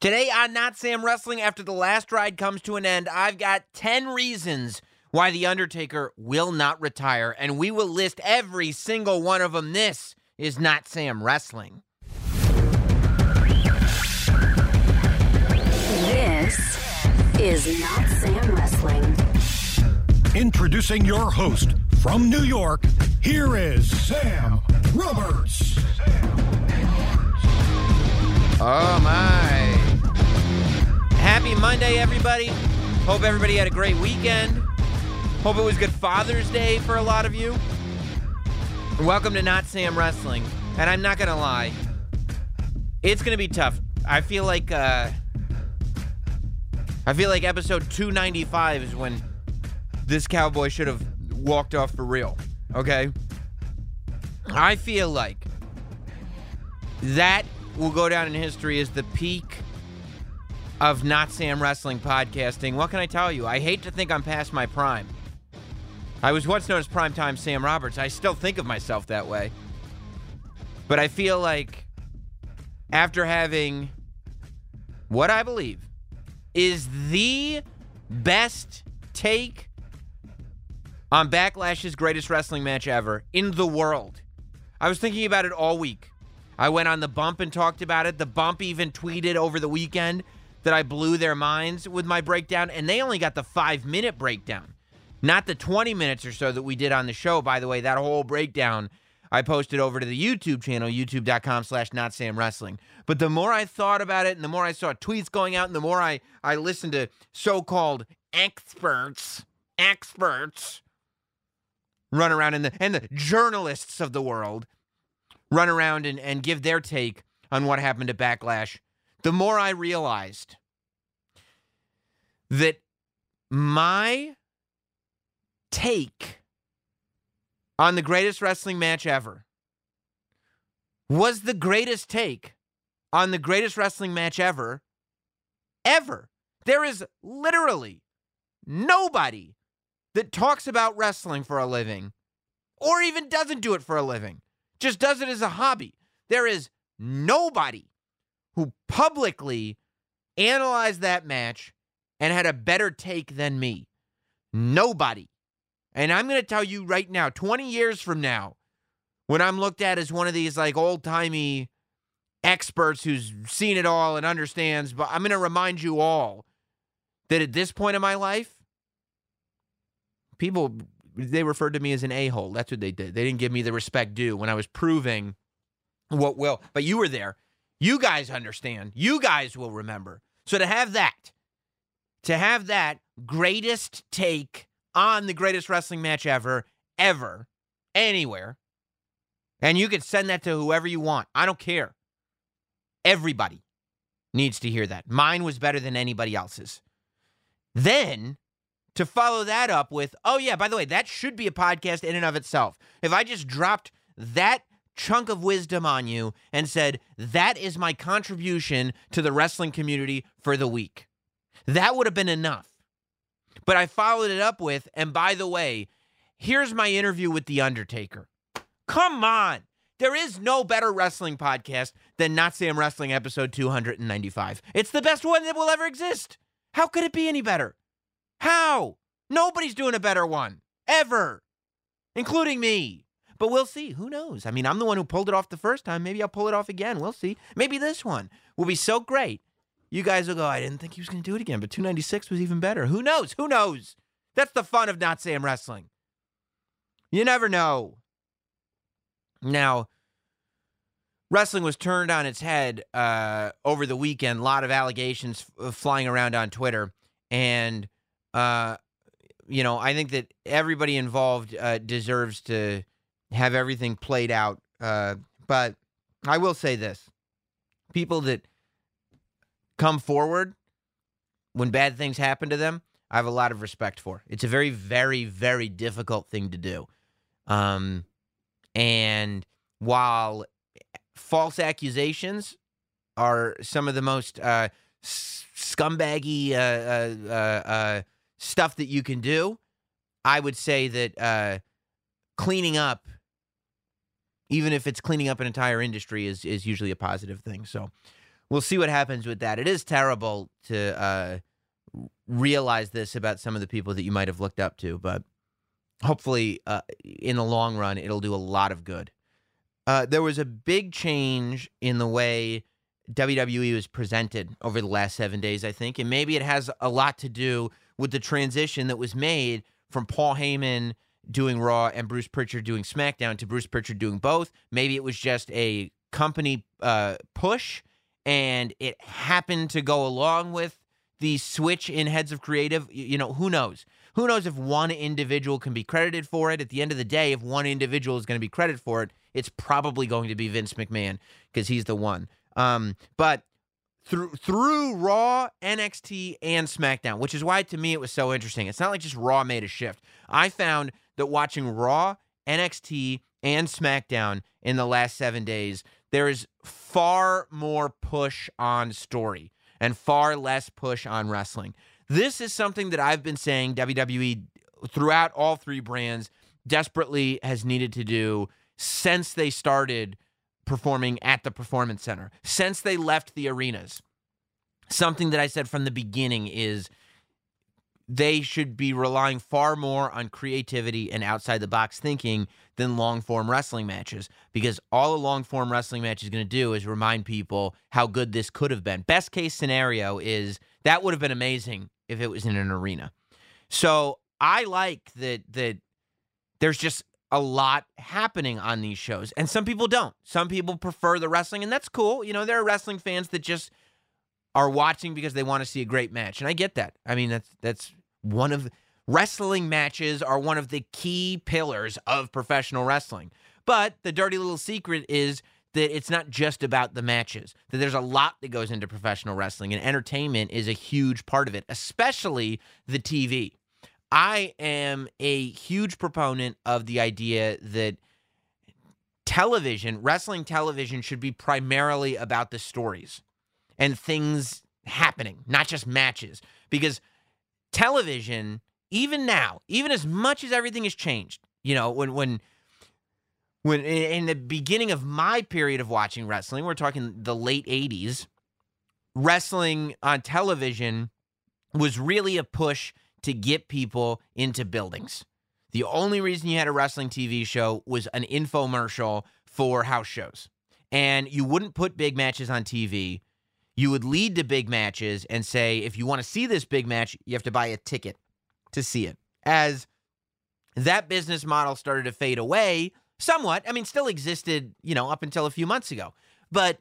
Today on Not Sam Wrestling, after the last ride comes to an end, I've got 10 reasons why The Undertaker will not retire, and we will list every single one of them. This is Not Sam Wrestling. This is Not Sam Wrestling. Introducing your host from New York, here is Sam Roberts. Oh my. Happy Monday, everybody. Hope everybody had a great weekend. Hope it was good Father's Day for a lot of you. Welcome to Not Sam Wrestling. And I'm not going to lie, it's going to be tough. I feel like, uh, I feel like episode 295 is when this cowboy should have walked off for real. Okay? I feel like that will go down in history as the peak of Not Sam Wrestling podcasting. What can I tell you? I hate to think I'm past my prime. I was once known as Primetime Sam Roberts. I still think of myself that way. But I feel like after having what I believe is the best take on Backlash's greatest wrestling match ever in the world. I was thinking about it all week. I went on the bump and talked about it. The bump even tweeted over the weekend that I blew their minds with my breakdown, and they only got the five minute breakdown, not the 20 minutes or so that we did on the show. By the way, that whole breakdown I posted over to the YouTube channel, youtube.com slash not Sam Wrestling. But the more I thought about it and the more I saw tweets going out and the more I, I listened to so called experts, experts run around and the and the journalists of the world run around and, and give their take on what happened to Backlash, the more I realized that my take on the greatest wrestling match ever was the greatest take on the greatest wrestling match ever, ever. There is literally nobody that talks about wrestling for a living or even doesn't do it for a living, just does it as a hobby. There is nobody who publicly analyzed that match and had a better take than me. Nobody. And I'm going to tell you right now, 20 years from now, when I'm looked at as one of these like old timey experts who's seen it all and understands, but I'm going to remind you all that at this point in my life, people they referred to me as an a-hole. That's what they did. They didn't give me the respect due when I was proving what will. But you were there. You guys understand. You guys will remember. So to have that, to have that greatest take on the greatest wrestling match ever, ever, anywhere, and you can send that to whoever you want. I don't care. Everybody needs to hear that. Mine was better than anybody else's. Then to follow that up with, oh, yeah, by the way, that should be a podcast in and of itself. If I just dropped that chunk of wisdom on you and said, that is my contribution to the wrestling community for the week, that would have been enough. But I followed it up with, and by the way, here's my interview with The Undertaker. Come on. There is no better wrestling podcast than Not Sam Wrestling episode 295. It's the best one that will ever exist. How could it be any better? How? Nobody's doing a better one ever, including me. But we'll see. Who knows? I mean, I'm the one who pulled it off the first time. Maybe I'll pull it off again. We'll see. Maybe this one will be so great. You guys will go, I didn't think he was going to do it again, but 296 was even better. Who knows? Who knows? That's the fun of Not Sam Wrestling. You never know. Now, wrestling was turned on its head uh, over the weekend. A lot of allegations f- flying around on Twitter. And uh, you know, I think that everybody involved uh, deserves to have everything played out. Uh, but I will say this people that come forward when bad things happen to them, I have a lot of respect for. It's a very, very, very difficult thing to do. Um, and while false accusations are some of the most uh, scumbaggy uh, uh, uh, uh stuff that you can do, I would say that uh, cleaning up, even if it's cleaning up an entire industry, is is usually a positive thing. So we'll see what happens with that. It is terrible to uh, realize this about some of the people that you might have looked up to, but hopefully, uh, in the long run, it'll do a lot of good. Uh, there was a big change in the way WWE was presented over the last seven days, I think, and maybe it has a lot to do with the transition that was made from Paul Heyman doing Raw and Bruce Pritchard doing SmackDown to Bruce Pritchard doing both. Maybe it was just a company uh, push, and it happened to go along with the switch in heads of creative. You know, who knows? Who knows if one individual can be credited for it? At the end of the day, if one individual is going to be credited for it, it's probably going to be Vince McMahon because he's the one. Um, but through through Raw, NXT, and SmackDown, which is why to me it was so interesting. It's not like just Raw made a shift. I found that watching Raw, NXT, and SmackDown in the last seven days, there is far more push on story and far less push on wrestling. This is something that I've been saying WWE throughout all three brands desperately has needed to do since they started performing at the performance center. Since they left the arenas something that i said from the beginning is they should be relying far more on creativity and outside the box thinking than long form wrestling matches because all a long form wrestling match is going to do is remind people how good this could have been. Best case scenario is that would have been amazing if it was in an arena. So i like that that there's just a lot happening on these shows. And some people don't. Some people prefer the wrestling, and that's cool. You know, there are wrestling fans that just are watching because they want to see a great match. And I get that. I mean, that's that's one of wrestling matches are one of the key pillars of professional wrestling. But the dirty little secret is that it's not just about the matches. That there's a lot that goes into professional wrestling and entertainment is a huge part of it, especially the TV. I am a huge proponent of the idea that television, wrestling television, should be primarily about the stories and things happening, not just matches. Because television, even now, even as much as everything has changed, you know, when when when in the beginning of my period of watching wrestling, we're talking the late 80s, wrestling on television was really a push to get people into buildings. The only reason you had a wrestling TV show was an infomercial for house shows. And you wouldn't put big matches on TV. You would lead to big matches and say, if you want to see this big match, you have to buy a ticket to see it. As that business model started to fade away somewhat, I mean, still existed, you know, up until a few months ago. But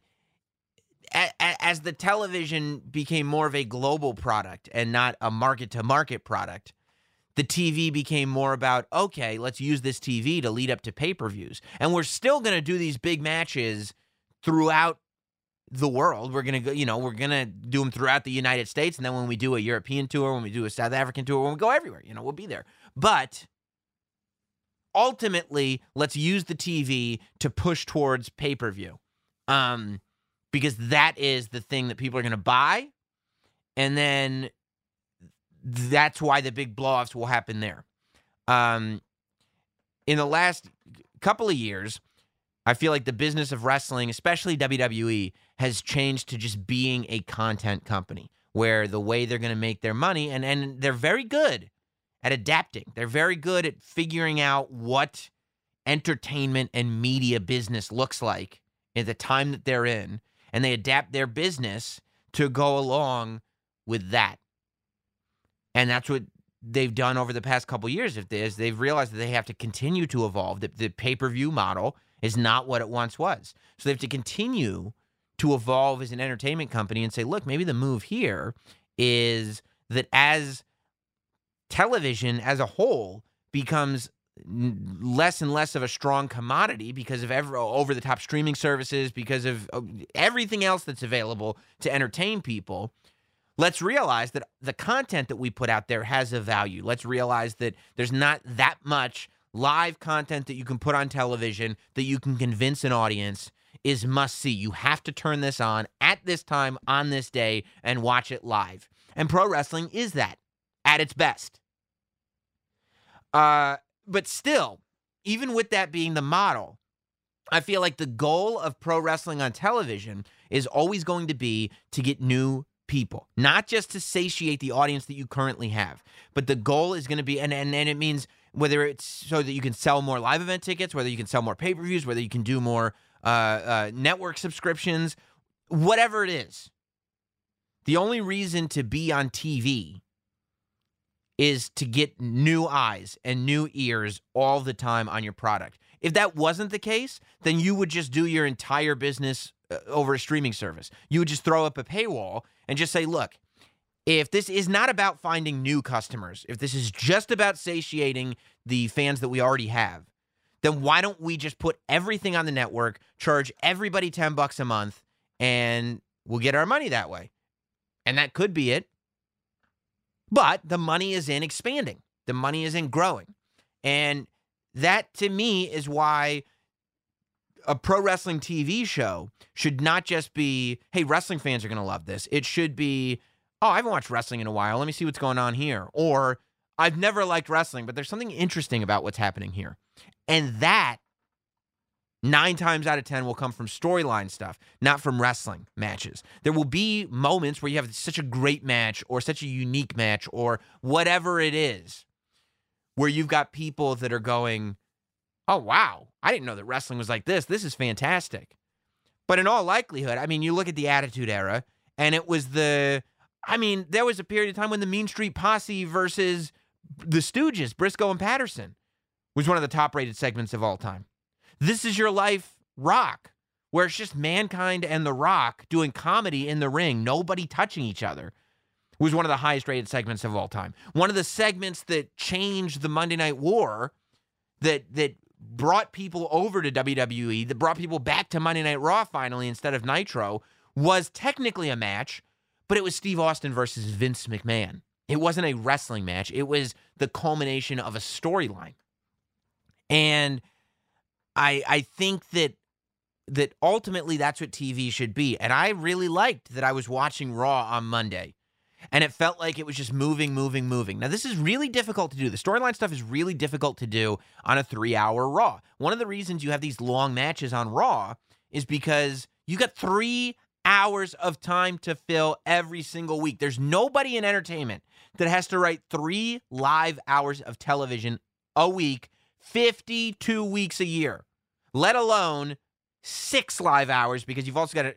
as the television became more of a global product and not a market to market product, the TV became more about, okay, let's use this TV to lead up to pay per views. And we're still going to do these big matches throughout the world. We're going to go, you know, we're going to do them throughout the United States. And then when we do a European tour, when we do a South African tour, when we go everywhere, you know, we'll be there. But ultimately, let's use the TV to push towards pay per view. Um, because that is the thing that people are going to buy. And then that's why the big blowoffs will happen there. Um, in the last couple of years, I feel like the business of wrestling, especially WWE, has changed to just being a content company where the way they're going to make their money, and, and they're very good at adapting. They're very good at figuring out what entertainment and media business looks like at the time that they're in, and they adapt their business to go along with that. And that's what they've done over the past couple years. If there's, they've realized that they have to continue to evolve. that the pay per view model is not what it once was, so they have to continue to evolve as an entertainment company and say, look, maybe the move here is that as television as a whole becomes less and less of a strong commodity because of ever over the top streaming services because of everything else that's available to entertain people. Let's realize that the content that we put out there has a value. Let's realize that there's not that much live content that you can put on television that you can convince an audience is must see you have to turn this on at this time on this day and watch it live. And pro wrestling is that at its best. Uh, but still, even with that being the model, I feel like the goal of pro wrestling on television is always going to be to get new people, not just to satiate the audience that you currently have, but the goal is going to be, and, and, and it means whether it's so that you can sell more live event tickets, whether you can sell more pay per views, whether you can do more uh, uh, network subscriptions, whatever it is. The only reason to be on TV is to get new eyes and new ears all the time on your product. If that wasn't the case, then you would just do your entire business uh, over a streaming service. You would just throw up a paywall and just say, look, if this is not about finding new customers, if this is just about satiating the fans that we already have, then why don't we just put everything on the network, charge everybody 10 bucks a month, and we'll get our money that way? And that could be it. But the money is in expanding, the money is in growing. And that to me is why a pro wrestling TV show should not just be, hey, wrestling fans are going to love this. It should be, oh, I haven't watched wrestling in a while. Let me see what's going on here. Or I've never liked wrestling, but there's something interesting about what's happening here. And that nine times out of 10 will come from storyline stuff, not from wrestling matches. There will be moments where you have such a great match or such a unique match or whatever it is where you've got people that are going, oh, wow, I didn't know that wrestling was like this. This is fantastic. But in all likelihood, I mean, you look at the Attitude Era, and it was the, I mean, there was a period of time when the Mean Street Posse versus the Stooges, Briscoe and Patterson, was one of the top rated segments of all time. This is Your Life Rock, where it's just Mankind and The Rock doing comedy in the ring, nobody touching each other was one of the highest rated segments of all time. One of the segments that changed the Monday Night War, that that brought people over to WWE, that brought people back to Monday Night Raw finally instead of Nitro, was technically a match, but it was Steve Austin versus Vince McMahon. It wasn't a wrestling match. It was the culmination of a storyline. And I I think that that ultimately that's what TV should be. And I really liked that I was watching Raw on Monday and it felt like it was just moving, moving, moving. Now, this is really difficult to do. The storyline stuff is really difficult to do on a three hour Raw. One of the reasons you have these long matches on Raw is because you got three hours of time to fill every single week. There's nobody in entertainment that has to write three live hours of television a week, 52 weeks a year, let alone six live hours because you've also got to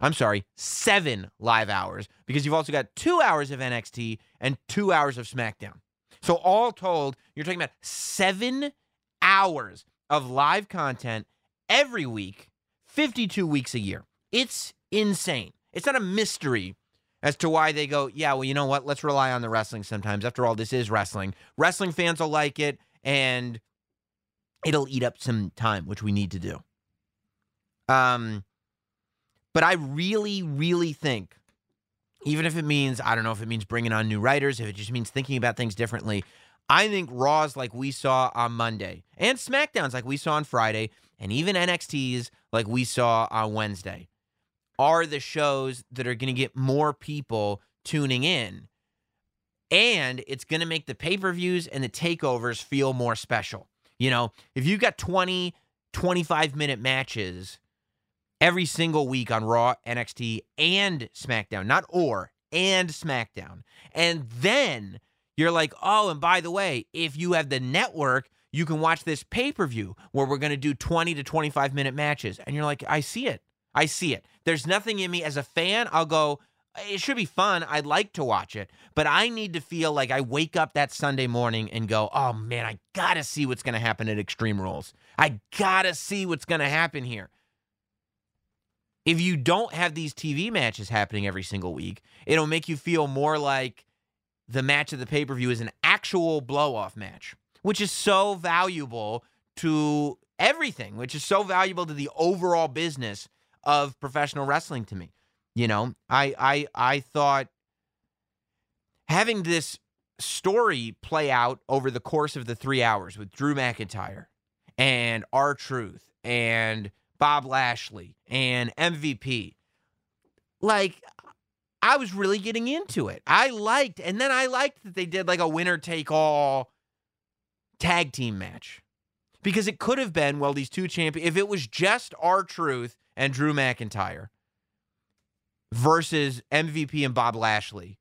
I'm sorry, seven live hours because you've also got two hours of NXT and two hours of SmackDown. So, all told, you're talking about seven hours of live content every week, 52 weeks a year. It's insane. It's not a mystery as to why they go, yeah, well, you know what? Let's rely on the wrestling sometimes. After all, this is wrestling. Wrestling fans will like it, and it'll eat up some time, which we need to do. Um, but I really, really think, even if it means, I don't know if it means bringing on new writers, if it just means thinking about things differently, I think Raws like we saw on Monday and SmackDowns like we saw on Friday and even NXTs like we saw on Wednesday are the shows that are going to get more people tuning in. And it's going to make the pay per views and the takeovers feel more special. You know, if you've got 20, 25 minute matches every single week on Raw, NXT, and SmackDown. Not or, and SmackDown. And then you're like, oh, and by the way, if you have the network, you can watch this pay per view where we're going to do 20 to 25 minute matches. And you're like, I see it. I see it. There's nothing in me as a fan. I'll go, it should be fun. I'd like to watch it, but I need to feel like I wake up that Sunday morning and go, oh man, I got to see what's to happen at Extreme Rules. I got to see what's to happen here if you don't have these TV matches happening every single week, it'll make you feel more like the match of the pay per view is an actual blow off match, which is so valuable to everything, which is so valuable to the overall business of professional wrestling to me. You know, I I I thought having this story play out over the course of the three hours with Drew McIntyre and R-Truth and Bob Lashley and MVP. Like, I was really getting into it. I liked, and then I liked that they did like a winner take all tag team match because it could have been well these two champions if it was just R-Truth and Drew McIntyre versus MVP and Bob Lashley,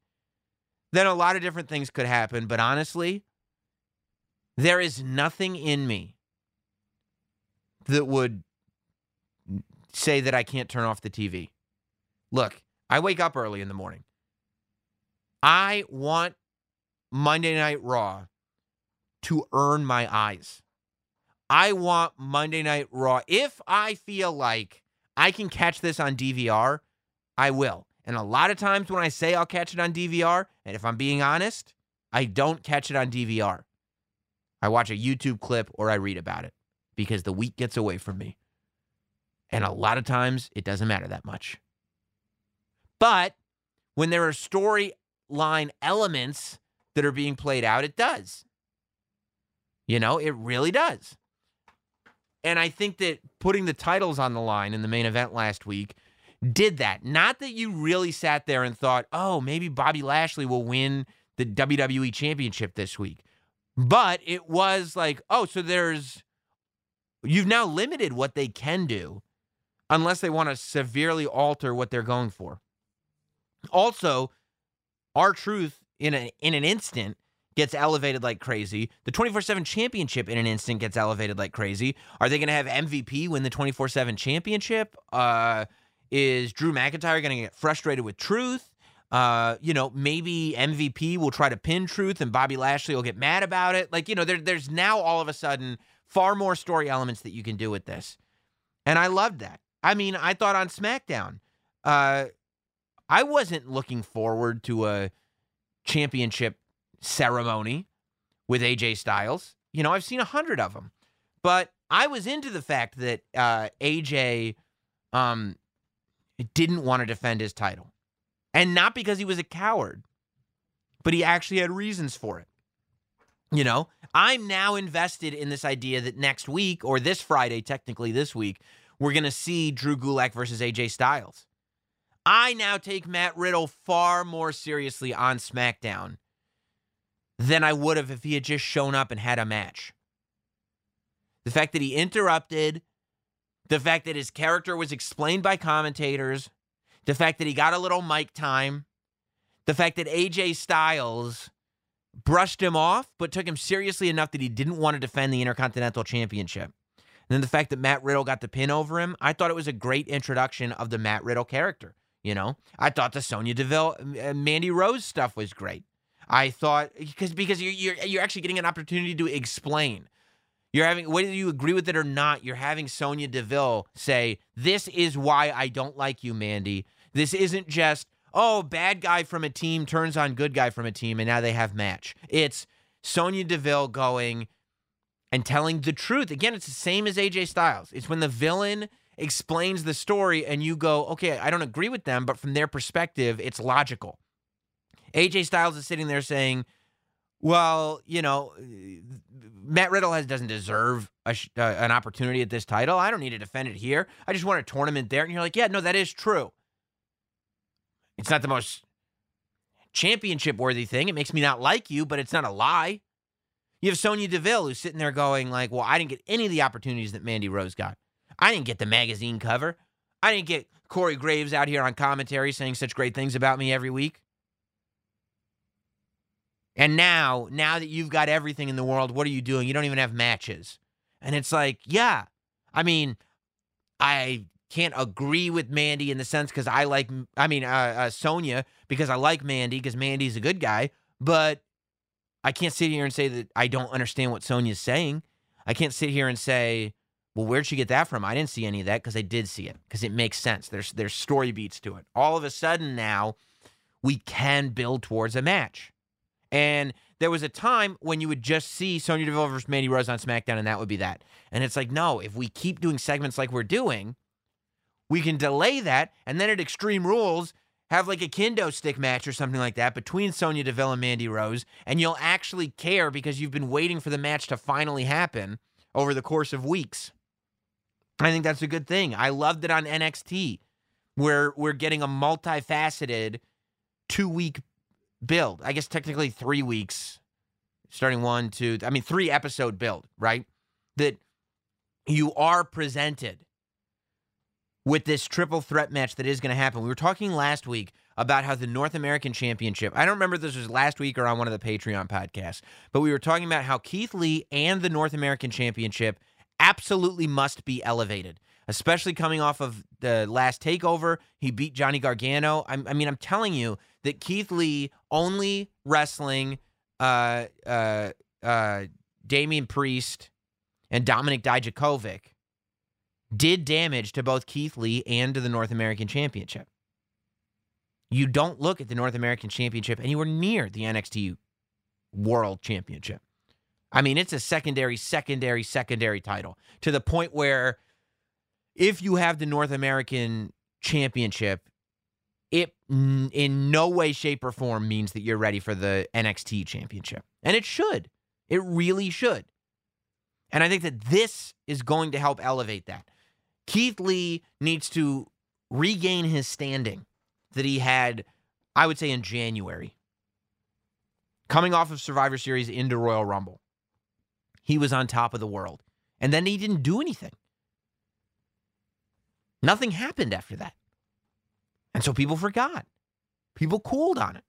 then a lot of different things could happen. But honestly, there is nothing in me that would say that I can't turn off the TV. Look, I wake up early in the morning. I want Monday Night Raw to earn my eyes. I want Monday Night Raw. If I feel like I can catch this on DVR, I will. And a lot of times when I say I'll catch it on DVR, and if I'm being honest, I don't catch it on DVR. I watch a YouTube clip or I read about it because the week gets away from me. And a lot of times it doesn't matter that much. But when there are storyline elements that are being played out, it does. You know, it really does. And I think that putting the titles on the line in the main event last week did that. Not that you really sat there and thought, oh, maybe Bobby Lashley will win the WWE Championship this week. But it was like, oh, so there's, you've now limited what they can do unless they want to severely alter what they're going for. Also, R-Truth in, a, in an instant gets elevated like crazy. The 24 7 championship in an instant gets elevated like crazy. Are they going to have MVP win the 24 7 championship? Uh, is Drew McIntyre going to get frustrated with truth? Uh, you know, maybe MVP will try to pin truth and Bobby Lashley will get mad about it. Like, you know, there, there's now all of a sudden far more story elements that you can do with this. And I loved that. I mean, I thought on SmackDown, uh, I wasn't looking forward to a championship ceremony with AJ Styles. You know, I've seen a hundred of them, but I was into the fact that uh, AJ um, didn't want to defend his title, and not because he was a coward, but he actually had reasons for it. You know, I'm now invested in this idea that next week or this Friday, technically this week, we're going to see Drew Gulak versus AJ Styles. I now take Matt Riddle far more seriously on SmackDown than I would have if he had just shown up and had a match. The fact that he interrupted, the fact that his character was explained by commentators, the fact that he got a little mic time, the fact that AJ Styles brushed him off but took him seriously enough that he didn't want to defend the Intercontinental Championship. And then the fact that Matt Riddle got the pin over him, I thought it was a great introduction of the Matt Riddle character. You know, I thought the Sonya Deville, uh, Mandy Rose stuff was great. I thought because because you're, you're you're actually getting an opportunity to explain. You're having whether you agree with it or not. You're having Sonya Deville say, "This is why I don't like you, Mandy. This isn't just oh bad guy from a team turns on good guy from a team, and now they have match. It's Sonya Deville going and telling the truth. Again, it's the same as AJ Styles. It's when the villain explains the story and you go, okay, I don't agree with them, but from their perspective, it's logical. AJ Styles is sitting there saying, well, you know, Matt Riddle has, doesn't deserve a, uh, an opportunity at this title. I don't need to defend it here. I just want a tournament there. And you're like, yeah, no, that is true. It's not the most championship worthy thing. It makes me not like you, but it's not a lie. You have Sonya Deville who's sitting there going like, well, I didn't get any of the opportunities that Mandy Rose got. I didn't get the magazine cover. I didn't get Corey Graves out here on commentary saying such great things about me every week. And now, now that you've got everything in the world, what are you doing? You don't even have matches. And it's like, yeah. I mean, I can't agree with Mandy in the sense because I like, I mean, uh, uh, Sonya because I like Mandy because Mandy's a good guy. But I can't sit here and say that I don't understand what Sonya's saying. I can't sit here and say, well, where'd she get that from? I didn't see any of that because I did see it because it makes sense. There's there's story beats to it. All of a sudden now, we can build towards a match. And there was a time when you would just see Sonya Deville versus Mandy Rose on SmackDown, and that would be that. And it's like, no, if we keep doing segments like we're doing, we can delay that, and then at Extreme Rules, have like a kendo stick match or something like that between Sonya Deville and Mandy Rose, and you'll actually care because you've been waiting for the match to finally happen over the course of weeks. I think that's a good thing. I loved it on NXT, where we're getting a multifaceted two week build. I guess technically three weeks, starting one, two, I mean, three episode build, right? That you are presented with this triple threat match that is going to happen. We were talking last week about how the North American Championship, I don't remember this was last week or on one of the Patreon podcasts, but we were talking about how Keith Lee and the North American Championship absolutely must be elevated, especially coming off of the last takeover. He beat Johnny Gargano. I, I mean, I'm telling you that Keith Lee only wrestling uh, uh, uh, Damian Priest and Dominik Dijakovic did damage to both Keith Lee and to the North American Championship. You don't look at the North American Championship anywhere near the NXT World Championship. I mean, it's a secondary, secondary, secondary title to the point where if you have the North American Championship, it in no way, shape, or form means that you're ready for the NXT Championship. And it should. It really should. And I think that this is going to help elevate that. Keith Lee needs to regain his standing that he had, I would say, in January. Coming off of Survivor Series into Royal Rumble, he was on top of the world. And then he didn't do anything. Nothing happened after that. And so people forgot. People cooled on it.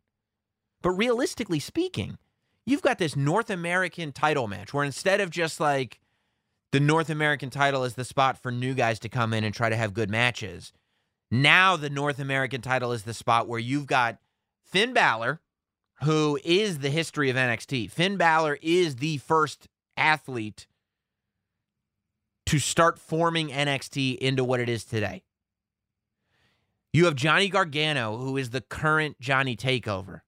But realistically speaking, you've got this North American title match where instead of just like the North American title is the spot for new guys to come in and try to have good matches, now the North American title is the spot where you've got Finn Balor, who is the history of NXT. Finn Balor is the first athlete to start forming NXT into what it is today. You have Johnny Gargano, who is the current Johnny Takeover.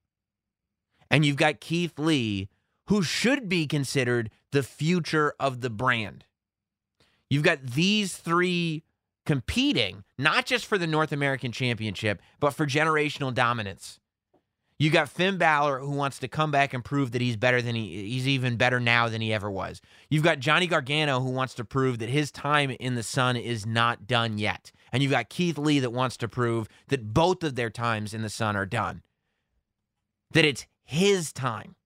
And you've got Keith Lee, who should be considered the future of the brand. You've got these three competing, not just for the North American Championship, but for generational dominance. You got Finn Balor who wants to come back and prove that he's better than he he's even better now than he ever was. You've got Johnny Gargano who wants to prove that his time in the sun is not done yet. And you've got Keith Lee that wants to prove that both of their times in the sun are done. That it's his time.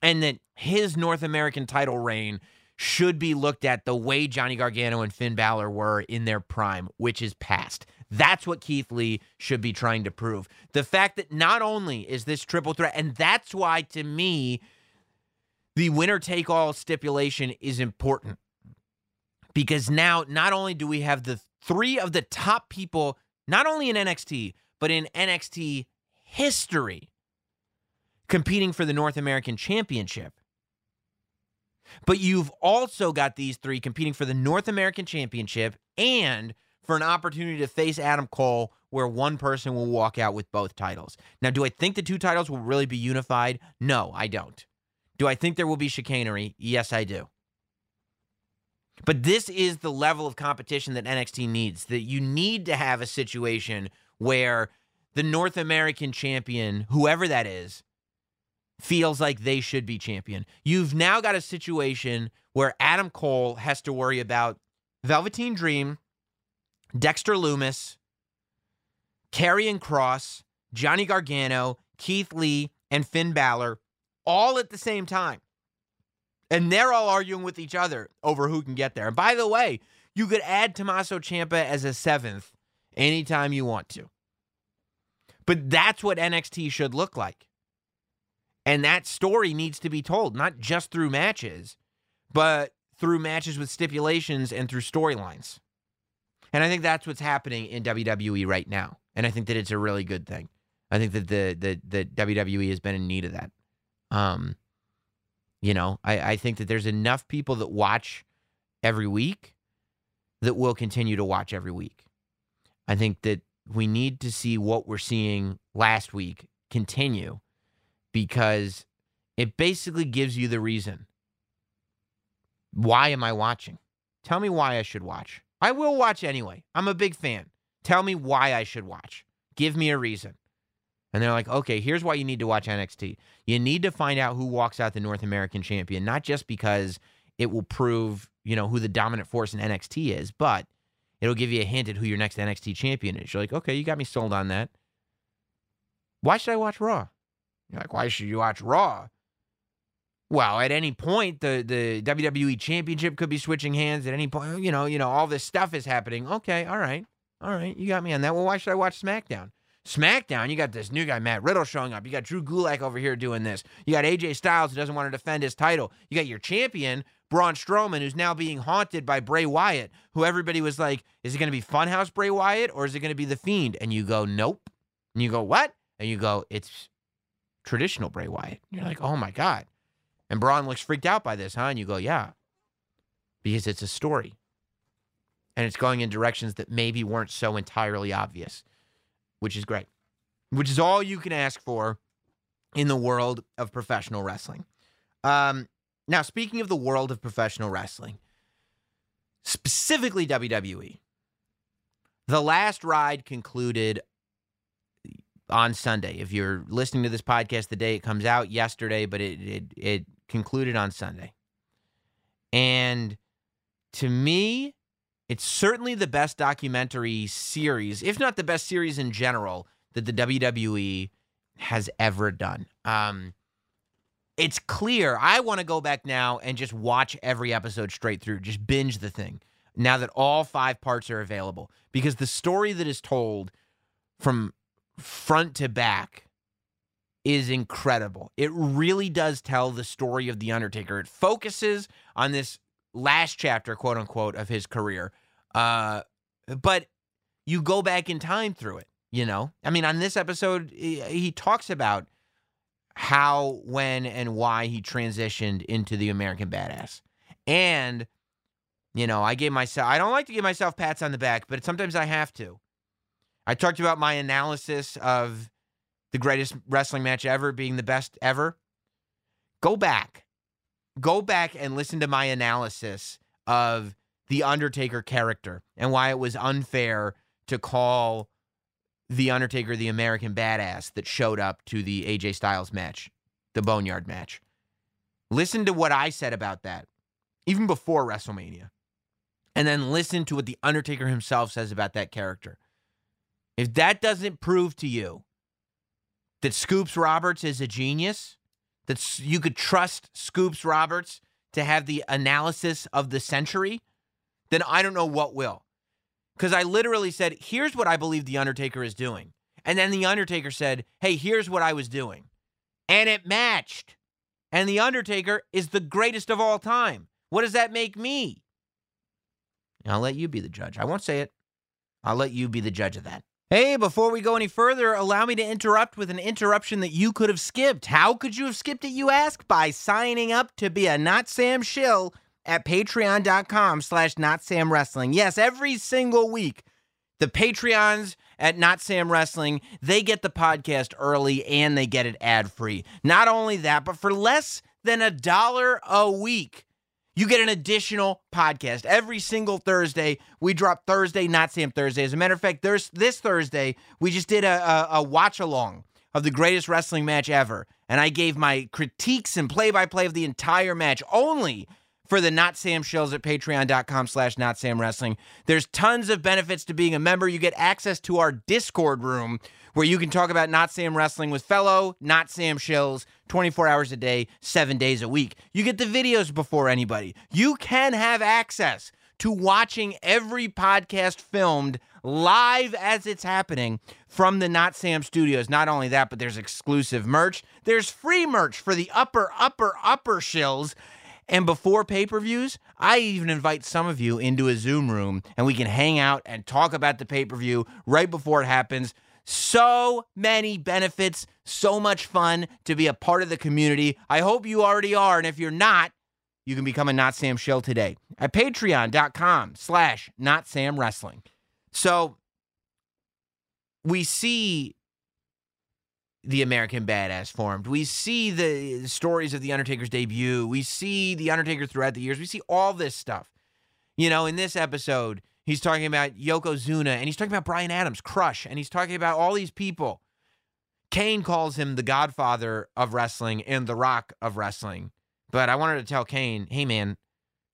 And that his North American title reign should be looked at the way Johnny Gargano and Finn Balor were in their prime, which is past. That's what Keith Lee should be trying to prove. The fact that not only is this triple threat, and that's why to me, the winner take all stipulation is important. Because now, not only do we have the three of the top people, not only in NXT, but in NXT history, competing for the North American Championship. But you've also got these three competing for the North American Championship and for an opportunity to face Adam Cole, where one person will walk out with both titles. Now, do I think the two titles will really be unified? No, I don't. Do I think there will be chicanery? Yes, I do. But this is the level of competition that NXT needs. That you need to have a situation where the North American champion, whoever that is, feels like they should be champion. You've now got a situation where Adam Cole has to worry about Velveteen Dream, Dexter Lumis, Karrion Kross, Johnny Gargano, Keith Lee, and Finn Balor all at the same time. And they're all arguing with each other over who can get there. And by the way, you could add Tommaso Ciampa as a seventh anytime you want to. But that's what NXT should look like. And that story needs to be told, not just through matches, but through matches with stipulations and through storylines. And I think that's what's happening in WWE right now. And I think that it's a really good thing. I think that the the the WWE has been in need of that. Um, you know, I, I think that there's enough people that watch every week that will continue to watch every week. I think that we need to see what we're seeing last week continue because it basically gives you the reason. Why am I watching? Tell me why I should watch. I will watch anyway. I'm a big fan. Tell me why I should watch. Give me a reason. And they're like, okay, here's why you need to watch NXT. You need to find out who walks out the North American champion, not just because it will prove, you know, who the dominant force in NXT is, but it'll give you a hint at who your next NXT champion is. You're like, okay, you got me sold on that. Why should I watch Raw? You're like, why should you watch Raw? Well, at any point, the the WWE Championship could be switching hands. At any point, you know, you know, all this stuff is happening. Okay, all right, all right, you got me on that. Well, why should I watch SmackDown? SmackDown, you got this new guy Matt Riddle showing up. You got Drew Gulak over here doing this. You got AJ Styles who doesn't want to defend his title. You got your champion Braun Strowman who's now being haunted by Bray Wyatt, who everybody was like, is it going to be Funhouse Bray Wyatt or is it going to be the Fiend? And you go, nope. And you go, what? And you go, it's traditional Bray Wyatt. You're like, oh my god. And Braun looks freaked out by this, huh? And you go, yeah, because it's a story, and it's going in directions that maybe weren't so entirely obvious which is great, which is all you can ask for in the world of professional wrestling. Um, now, speaking of the world of professional wrestling, specifically WWE, the last ride concluded on Sunday. If you're listening to this podcast the day it comes out yesterday, but it it, it concluded on Sunday. And to me, it's certainly the best documentary series, if not the best series in general, that the WWE has ever done. Um, it's clear. I want to go back now and just watch every episode straight through, just binge the thing now that all five parts are available because the story that is told from front to back is incredible. It really does tell the story of The Undertaker. It focuses on this last chapter, quote unquote, of his career uh, but you go back in time through it, you know? I mean, on this episode, he, he talks about how, when, and why he transitioned into the American Badass. And, you know, I gave myself, I don't like to give myself pats on the back, but sometimes I have to. I talked about my analysis of the greatest wrestling match ever being the best ever. Go back. Go back and listen to my analysis of the Undertaker character and why it was unfair to call the Undertaker the American badass that showed up to the AJ Styles match, the Boneyard match. Listen to what I said about that, even before WrestleMania. And then listen to what the Undertaker himself says about that character. If that doesn't prove to you that Scoops Roberts is a genius, that you could trust Scoops Roberts to have the analysis of the century, then I don't know what will. Because I literally said, here's what I believe The Undertaker is doing. And then The Undertaker said, hey, here's what I was doing. And it matched. And The Undertaker is the greatest of all time. What does that make me? I'll let you be the judge. I won't say it. I'll let you be the judge of that. Hey, before we go any further, allow me to interrupt with an interruption that you could have skipped. How could you have skipped it, you ask? By signing up to be a Not Sam Shill at patreon.com slash not sam wrestling yes every single week the patreons at not sam wrestling they get the podcast early and they get it ad free not only that but for less than a dollar a week you get an additional podcast every single Thursday. We drop Thursday, not Sam Thursday. As a matter of fact, there's this Thursday we just did a, a, a watch along of the greatest wrestling match ever, and I gave my critiques and play by play of the entire match only for the Not Sam Shills at patreon.com slash Not Sam Wrestling. There's tons of benefits to being a member. You get access to our Discord room where you can talk about Not Sam Wrestling with fellow Not Sam Shills 24 hours a day, seven days a week. You get the videos before anybody. You can have access to watching every podcast filmed live as it's happening from the Not Sam studios. Not only that, but there's exclusive merch. There's free merch for the upper, upper, upper shills. And before pay per views, I even invite some of you into a Zoom room and we can hang out and talk about the pay per view right before it happens. So many benefits, so much fun to be a part of the community. I hope you already are. And if you're not, you can become a Not Sam Shill today at patreon.com slash Not Sam Wrestling. So we see the American Badass formed. We see the stories of The Undertaker's debut. We see The Undertaker throughout the years. We see all this stuff. You know, in this episode, he's talking about Yokozuna and he's talking about Brian Adams, Crush, and he's talking about all these people. Kane calls him the godfather of wrestling and the rock of wrestling. But I wanted to tell Kane, hey, man,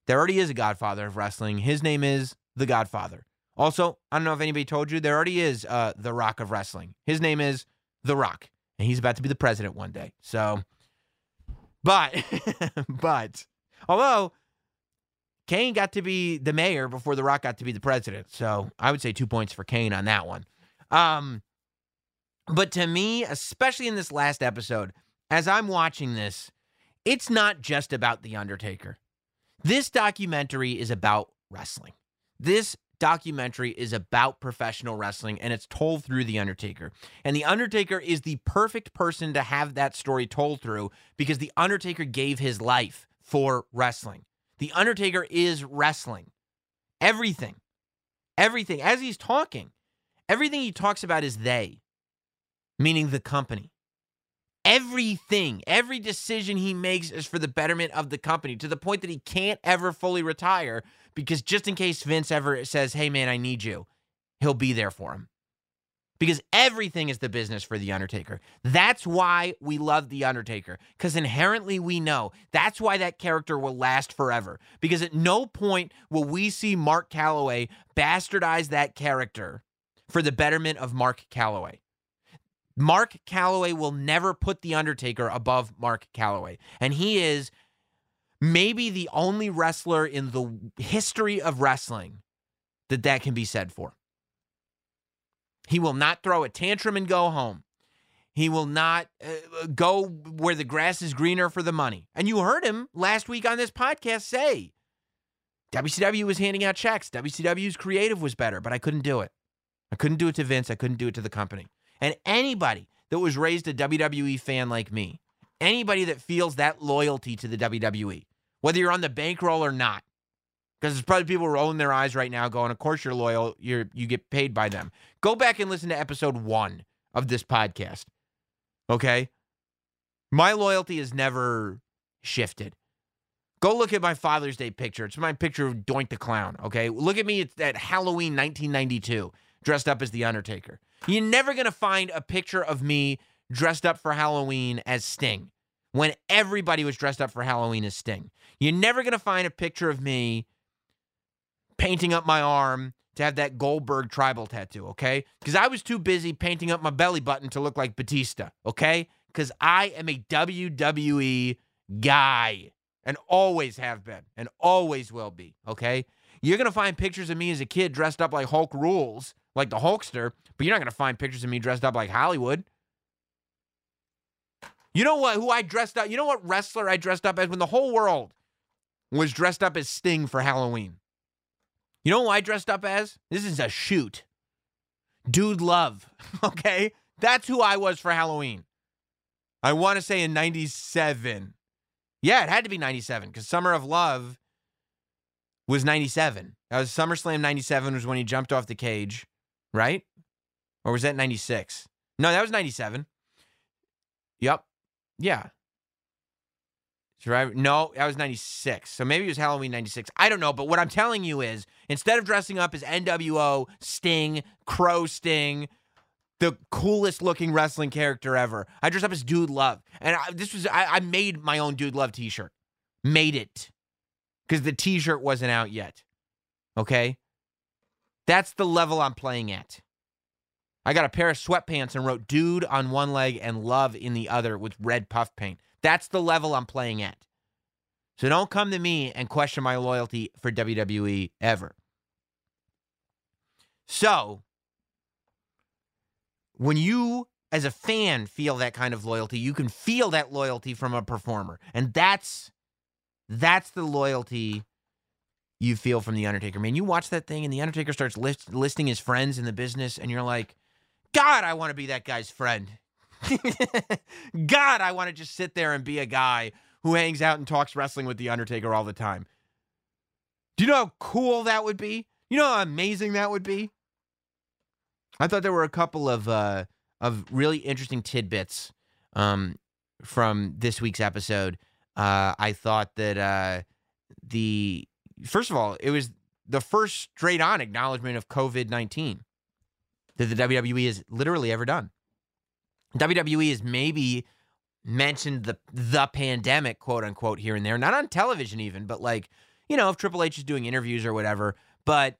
there already is a godfather of wrestling. His name is the Godfather. Also, I don't know if anybody told you, there already is uh, the rock of wrestling. His name is The Rock and he's about to be the president one day. So But, but, although Kane got to be the mayor before The Rock got to be the president. So I would say two points for Kane on that one. Um, but to me, especially in this last episode, as I'm watching this, it's not just about The Undertaker. This documentary is about wrestling. This documentary is about professional wrestling and it's told through The Undertaker. And The Undertaker is the perfect person to have that story told through because The Undertaker gave his life for wrestling. The Undertaker is wrestling. Everything. Everything. As he's talking, everything he talks about is they, meaning the company. Everything, every decision he makes is for the betterment of the company to the point that he can't ever fully retire because just in case Vince ever says, hey, man, I need you, he'll be there for him. Because everything is the business for The Undertaker. That's why we love The Undertaker, because inherently we know that's why that character will last forever. Because at no point will we see Mark Calaway bastardize that character for the betterment of Mark Calaway. Mark Calaway will never put The Undertaker above Mark Calaway. And he is maybe the only wrestler in the history of wrestling that that can be said for. He will not throw a tantrum and go home. He will not uh, go where the grass is greener for the money. And you heard him last week on this podcast say WCW was handing out checks. WCW's creative was better, but I couldn't do it. I couldn't do it to Vince. I couldn't do it to the company. And anybody that was raised a WWE fan like me, anybody that feels that loyalty to the WWE, whether you're on the bankroll or not, because there's probably people rolling their eyes right now going, of course you're loyal, you're you get paid by them. Go back and listen to episode one of this podcast. Okay? My loyalty has never shifted. Go look at my Father's Day picture. It's my picture of Doink the Clown. Okay? Look at me at Halloween 1992, dressed up as The Undertaker. You're never going to find a picture of me dressed up for Halloween as Sting when everybody was dressed up for Halloween as Sting. You're never going to find a picture of me painting up my arm to have that Goldberg tribal tattoo, okay? Because I was too busy painting up my belly button to look like Batista, okay? Because I am a WWE guy and always have been and always will be, okay? You're going to find pictures of me as a kid dressed up like Hulk Rules, like the Hulkster, but you're not going to find pictures of me dressed up like Hollywood. You know what? Who I dressed up? You know what wrestler I dressed up as when the whole world was dressed up as Sting for Halloween? You know who I dressed up as? This is a shoot. Dude Love. Okay? That's who I was for Halloween. I want to say in 97. Yeah, it had to be 97 because Summer of Love was 97. That was SummerSlam 97 was when he jumped off the cage, right? Or was that 96? No, that was 97. Yep. Yeah. Survivor. No, that was 96. So maybe it was Halloween 96. I don't know. But what I'm telling you is instead of dressing up as NWO, Sting, Crow Sting, the coolest looking wrestling character ever, I dressed up as Dude Love. And I, this was, I, I made my own Dude Love t shirt. Made it. Because the t shirt wasn't out yet. Okay? That's the level I'm playing at. I got a pair of sweatpants and wrote dude on one leg and love in the other with red puff paint. That's the level I'm playing at. So don't come to me and question my loyalty for WWE ever. So, when you as a fan feel that kind of loyalty, you can feel that loyalty from a performer. And that's that's the loyalty you feel from the Undertaker. Man, you watch that thing and the Undertaker starts list, listing his friends in the business and you're like, "God, I want to be that guy's friend." God, I want to just sit there and be a guy who hangs out and talks wrestling with The Undertaker all the time. Do you know how cool that would be? You know how amazing that would be? I thought there were a couple of uh, of really interesting tidbits um, from this week's episode. Uh, I thought that uh, the first of all, it was the first straight on acknowledgement of COVID nineteen that the WWE has literally ever done. WWE has maybe mentioned the the pandemic, quote unquote, here and there, not on television even, but like, you know, if Triple H is doing interviews or whatever. But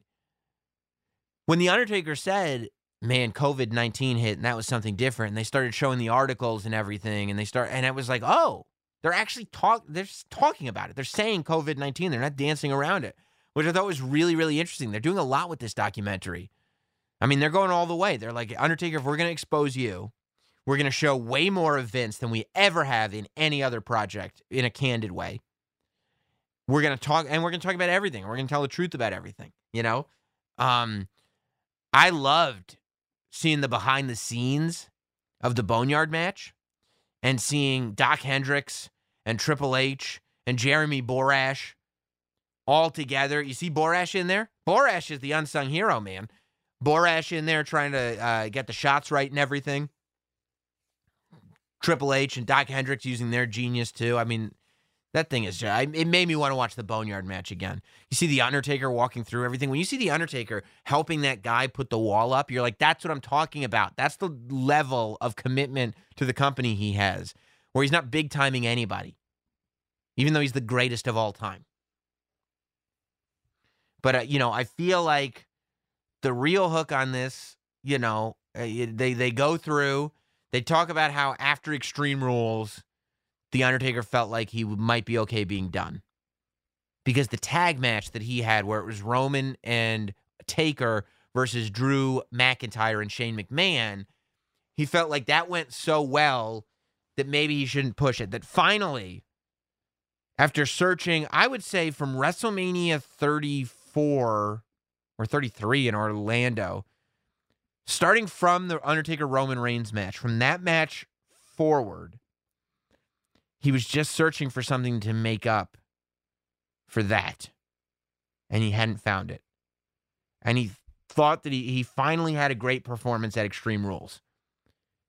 when The Undertaker said, man, COVID 19 hit and that was something different, and they started showing the articles and everything, and they start, and it was like, oh, They're actually talk. They're talking about it. They're saying COVID nineteen. They're not dancing around it, which I thought was really, really interesting. They're doing a lot with this documentary. I mean, they're going all the way. They're like Undertaker. If we're going to expose you, we're going to show way more Vince than we ever have in any other project in a candid way. We're going to talk, and we're going to talk about everything. We're going to tell the truth about everything. You know, um, I loved seeing the behind the scenes of the Boneyard match and seeing Dok Hendrix and Triple H and Jeremy Borash all together. You see Borash in there? Borash is the unsung hero, man. Borash in there trying to uh, get the shots right and everything. Triple H and Dok Hendrix using their genius too. I mean, that thing is just, it made me want to watch the Boneyard match again. You see The Undertaker walking through everything. When you see The Undertaker helping that guy put the wall up, you're like, that's what I'm talking about. That's the level of commitment to the company he has, where he's not big timing anybody, even though he's the greatest of all time. But, uh, you know, I feel like the real hook on this, you know, uh, they, they go through, they talk about how after Extreme Rules, the Undertaker felt like he might be okay being done. Because the tag match that he had, where it was Roman and Taker versus Drew McIntyre and Shane McMahon, he felt like that went so well that maybe he shouldn't push it. That finally, after searching, I would say from WrestleMania 34 or 33 in Orlando, starting from the Undertaker Roman Reigns match, from that match forward, he was just searching for something to make up for that. And he hadn't found it. And he thought that he, he finally had a great performance at Extreme Rules.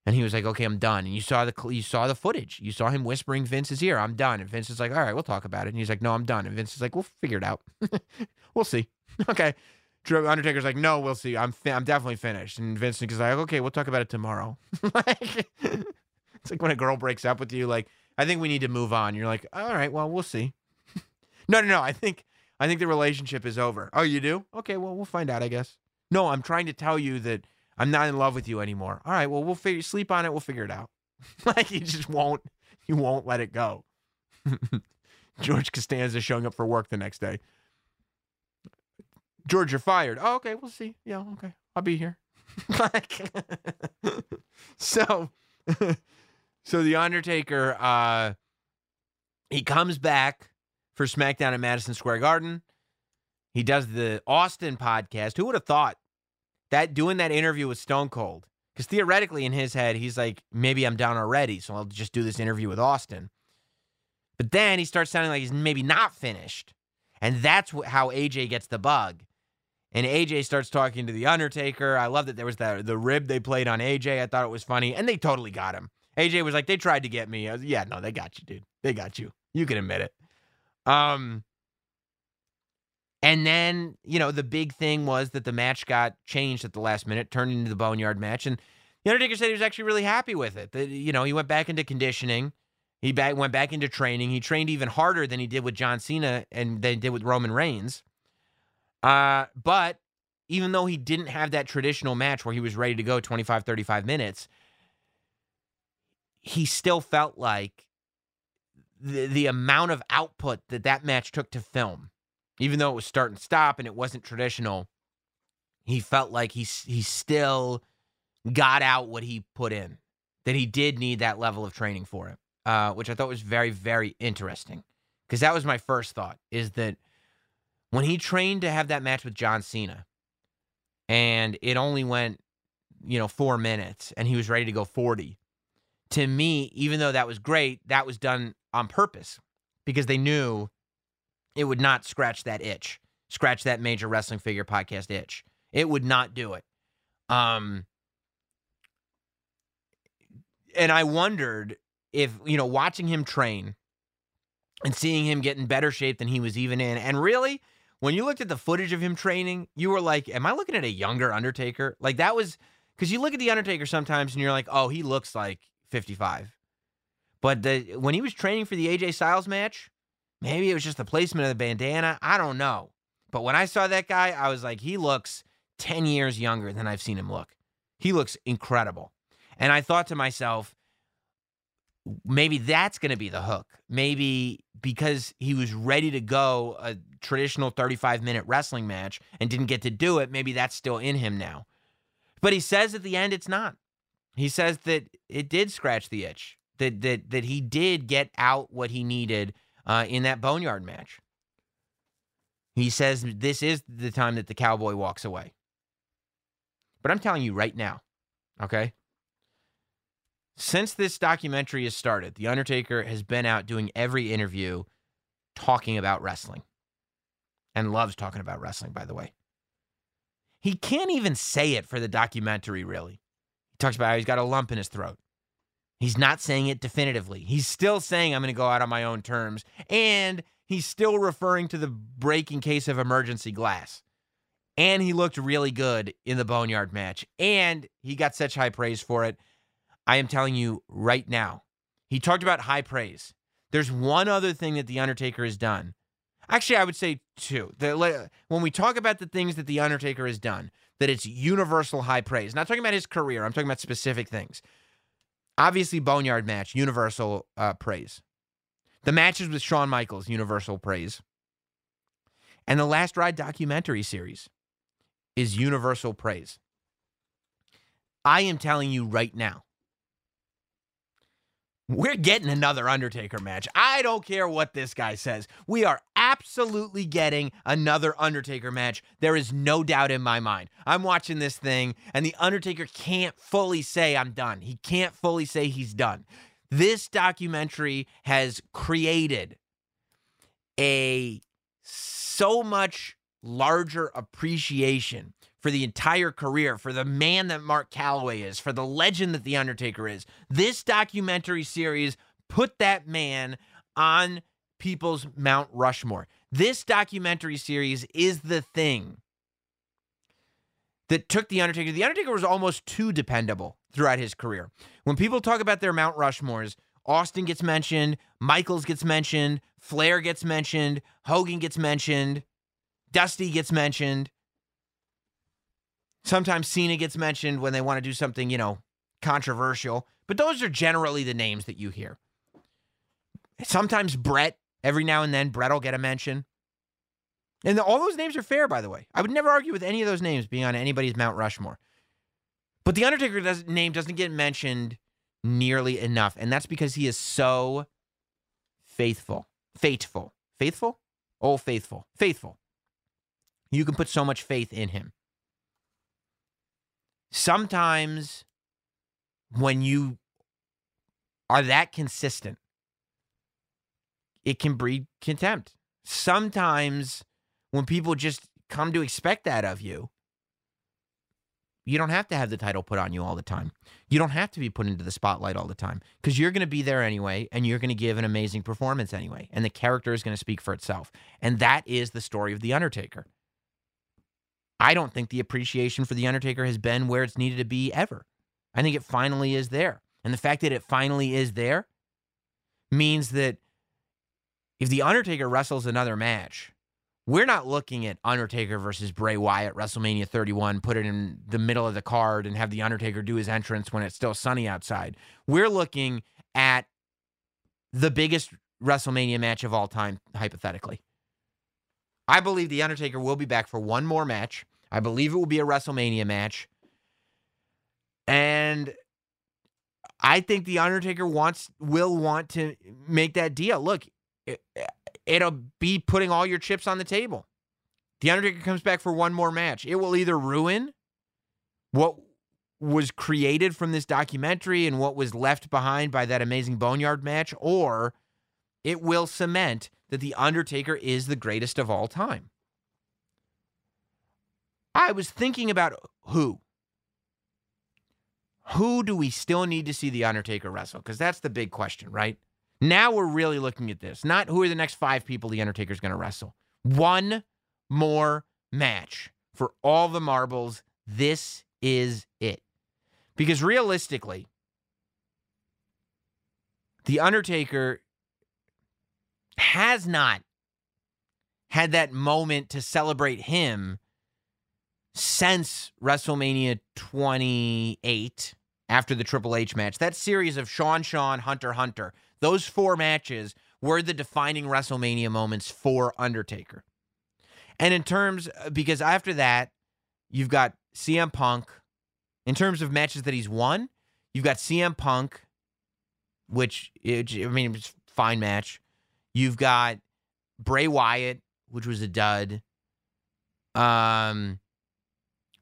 And he was like, okay, I'm done. And you saw the you saw the footage. You saw him whispering Vince's ear, I'm done. And Vince is like, all right, we'll talk about it. And he's like, no, I'm done. And Vince is like, we'll figure it out. we'll see. okay. Undertaker's like, no, we'll see. I'm fi- I'm definitely finished. And Vince is like, okay, we'll talk about it tomorrow. like, it's like when a girl breaks up with you, like, I think we need to move on. You're like, all right, well, we'll see. no, no, no. I think I think the relationship is over. Oh, you do? Okay, well, we'll find out, I guess. No, I'm trying to tell you that I'm not in love with you anymore. All right, well, we'll figure sleep on it. We'll figure it out. like you just won't you won't let it go. George Costanza showing up for work the next day. George, you're fired. Oh, okay, we'll see. Yeah, okay. I'll be here. like so so the Undertaker, uh, he comes back for SmackDown at Madison Square Garden. He does the Austin podcast. Who would have thought that doing that interview with Stone Cold? Because theoretically, in his head, he's like, maybe I'm done already, so I'll just do this interview with Austin. But then he starts sounding like he's maybe not finished. And that's how AJ gets the bug. And AJ starts talking to The Undertaker. I love that there was that the rib they played on AJ. I thought it was funny. And they totally got him. AJ was like, they tried to get me. Was, yeah, no, they got you, dude. They got you. You can admit it. Um, and then, you know, the big thing was that the match got changed at the last minute, turned into the Boneyard match. And the Undertaker said he was actually really happy with it. That, you know, he went back into conditioning. He back, went back into training. He trained even harder than he did with John Cena and than did with Roman Reigns. Uh, but even though he didn't have that traditional match where he was ready to go 25, 35 minutes, he still felt like the, the amount of output that that match took to film, even though it was start and stop and it wasn't traditional, he felt like he, he still got out what he put in, that he did need that level of training for it, uh, which I thought was very, very interesting. Because that was my first thought is that when he trained to have that match with John Cena and it only went, you know, four minutes and he was ready to go 40 to me, even though that was great, that was done on purpose because they knew it would not scratch that itch, scratch that major wrestling figure podcast itch. It would not do it. Um, and I wondered if, you know, watching him train and seeing him get in better shape than he was even in. And really, when you looked at the footage of him training, you were like, Am I looking at a younger Undertaker? Like that was because you look at the Undertaker sometimes and you're like, Oh, he looks like 55. But the, when he was training for the AJ Styles match, maybe it was just the placement of the bandana. I don't know. But when I saw that guy, I was like, he looks 10 years younger than I've seen him look. He looks incredible. And I thought to myself, maybe that's going to be the hook. Maybe because he was ready to go a traditional 35 minute wrestling match and didn't get to do it, maybe that's still in him now. But he says at the end it's not. He says that it did scratch the itch. That that that he did get out what he needed uh, in that boneyard match. He says this is the time that the cowboy walks away. But I'm telling you right now, okay? Since this documentary has started, The Undertaker has been out doing every interview talking about wrestling and loves talking about wrestling, by the way. He can't even say it for the documentary, really. He talks about how he's got a lump in his throat. He's not saying it definitively. He's still saying, I'm going to go out on my own terms. And he's still referring to the break in case of emergency glass. And he looked really good in the Boneyard match. And he got such high praise for it. I am telling you right now, he talked about high praise. There's one other thing that The Undertaker has done. Actually, I would say two. The, when we talk about the things that The Undertaker has done, that it's universal high praise. Not talking about his career, I'm talking about specific things. Obviously, Boneyard match, universal uh, praise. The matches with Shawn Michaels, universal praise. And the Last Ride documentary series is universal praise. I am telling you right now, we're getting another Undertaker match. I don't care what this guy says. We are absolutely getting another Undertaker match. There is no doubt in my mind. I'm watching this thing, and The Undertaker can't fully say, I'm done. He can't fully say he's done. This documentary has created a so much larger appreciation for the entire career, for the man that Mark Calaway is, for the legend that The Undertaker is. This documentary series put that man on people's Mount Rushmore. This documentary series is the thing that took The Undertaker. The Undertaker was almost too dependable throughout his career. When people talk about their Mount Rushmores, Austin gets mentioned, Michaels gets mentioned, Flair gets mentioned, Hogan gets mentioned, Dusty gets mentioned. Sometimes Cena gets mentioned when they want to do something, you know, controversial. But those are generally the names that you hear. Sometimes Bret, every now and then, Bret will get a mention. And all those names are fair, by the way. I would never argue with any of those names being on anybody's Mount Rushmore. But the Undertaker does, name doesn't get mentioned nearly enough. And that's because he is so faithful. Faithful. Faithful? Oh, faithful. Faithful. You can put so much faith in him sometimes when you are that consistent, it can breed contempt. Sometimes when people just come to expect that of you, you don't have to have the title put on you all the time. You don't have to be put into the spotlight all the time because you're going to be there anyway and you're going to give an amazing performance anyway. And the character is going to speak for itself. And that is the story of The Undertaker. I don't think the appreciation for The Undertaker has been where it's needed to be ever. I think it finally is there. And the fact that it finally is there means that if The Undertaker wrestles another match, we're not looking at Undertaker versus Bray Wyatt WrestleMania 31, put it in the middle of the card and have The Undertaker do his entrance when it's still sunny outside. We're looking at the biggest WrestleMania match of all time, hypothetically. I believe The Undertaker will be back for one more match. I believe it will be a WrestleMania match. And I think the Undertaker wants will want to make that deal. Look, it, it'll be putting all your chips on the table. The Undertaker comes back for one more match. It will either ruin what was created from this documentary and what was left behind by that amazing Boneyard match, or it will cement that The Undertaker is the greatest of all time. I was thinking about who. Who do we still need to see The Undertaker wrestle? Because that's the big question, right? Now we're really looking at this. Not who are the next five people The Undertaker's going to wrestle. One more match for all the marbles. This is it. Because realistically, The Undertaker has not had that moment to celebrate him since WrestleMania 28 after the Triple H match. That series of Shawn Shawn, Hunter Hunter, those four matches were the defining WrestleMania moments for Undertaker. And in terms, because after that, you've got CM Punk. In terms of matches that he's won, you've got CM Punk, which, I mean, it was a fine match. You've got Bray Wyatt, which was a dud. Um,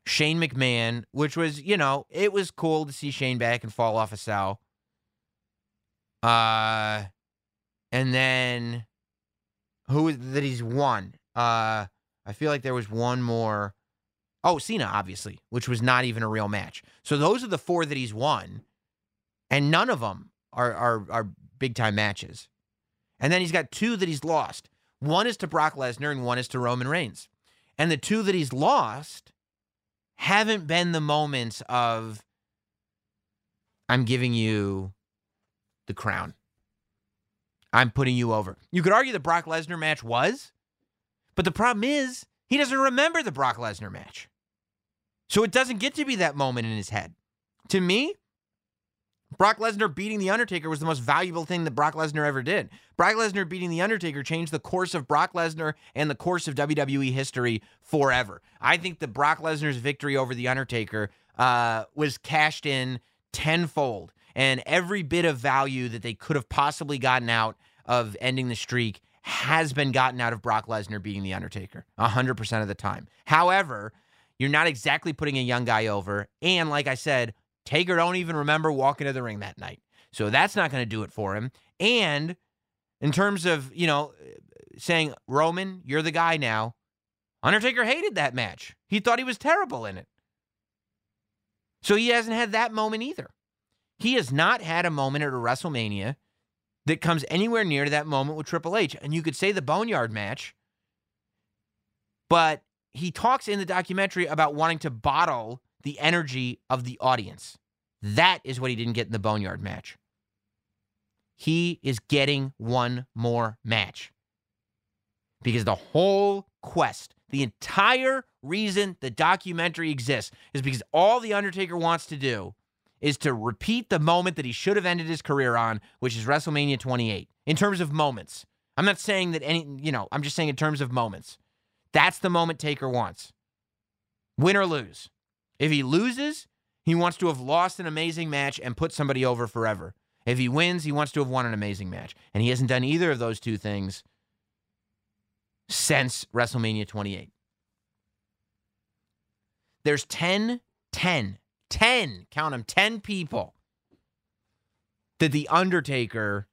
Shane McMahon, which was, you know, it was cool to see Shane back and fall off a cell. Uh, and then who is that he's won? Uh, I feel like there was one more. Oh, Cena, obviously, which was not even a real match. So those are the four that he's won, and none of them are are, are big time matches. And then he's got two that he's lost. One is to Brock Lesnar, and one is to Roman Reigns. And the two that he's lost haven't been the moments of I'm giving you the crown. I'm putting you over. You could argue the Brock Lesnar match was, but the problem is he doesn't remember the Brock Lesnar match. So it doesn't get to be that moment in his head. To me, Brock Lesnar beating The Undertaker was the most valuable thing that Brock Lesnar ever did. Brock Lesnar beating The Undertaker changed the course of Brock Lesnar and the course of WWE history forever. I think that Brock Lesnar's victory over The Undertaker uh, was cashed in tenfold, and every bit of value that they could have possibly gotten out of ending the streak has been gotten out of Brock Lesnar beating The Undertaker 100% of the time. However, you're not exactly putting a young guy over. And like I said, Taker don't even remember walking to the ring that night. So that's not going to do it for him. And in terms of, you know, saying, Roman, you're the guy now, Undertaker hated that match. He thought he was terrible in it. So he hasn't had that moment either. He has not had a moment at a WrestleMania that comes anywhere near to that moment with Triple H. And you could say the Boneyard match, but he talks in the documentary about wanting to bottle the energy of the audience. That is what he didn't get in the Boneyard match. He is getting one more match. Because the whole quest, the entire reason the documentary exists is because all The Undertaker wants to do is to repeat the moment that he should have ended his career on, which is WrestleMania 28, in terms of moments. I'm not saying that any, you know, I'm just saying in terms of moments. That's the moment Taker wants. Win or lose. If he loses, he wants to have lost an amazing match and put somebody over forever. If he wins, he wants to have won an amazing match. And he hasn't done either of those two things since WrestleMania 28. There's 10, 10, 10, count them, 10 people that The Undertaker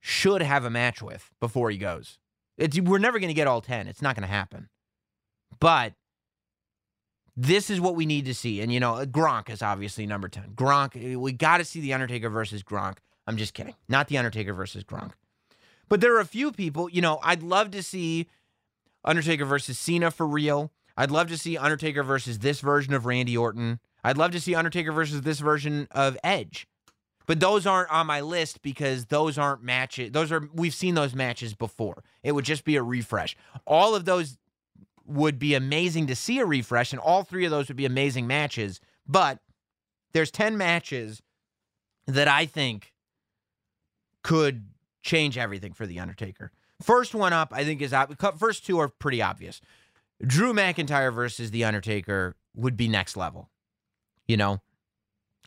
should have a match with before he goes. It's, we're never going to get all 10. It's not going to happen. But this is what we need to see. And, you know, Gronk is obviously number 10. Gronk, we got to see The Undertaker versus Gronk. I'm just kidding. Not The Undertaker versus Gronk. But there are a few people, you know, I'd love to see Undertaker versus Cena for real. I'd love to see Undertaker versus this version of Randy Orton. I'd love to see Undertaker versus this version of Edge. But those aren't on my list because those aren't matches. Those are we've seen those matches before. It would just be a refresh. All of those would be amazing to see a refresh, and all three of those would be amazing matches. But there's 10 matches that I think could change everything for The Undertaker. First one up, I think, is first two are pretty obvious. Drew McIntyre versus The Undertaker would be next level. You know,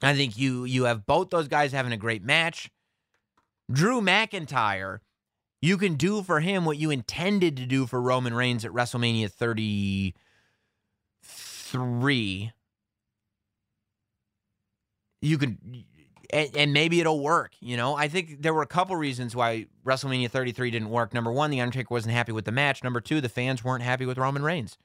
I think you you have both those guys having a great match. Drew McIntyre, you can do for him what you intended to do for Roman Reigns at WrestleMania 33. You can and, and, maybe it'll work. You know, I think there were a couple reasons why WrestleMania 33 didn't work. Number one, The Undertaker wasn't happy with the match. Number two, the fans weren't happy with Roman Reigns.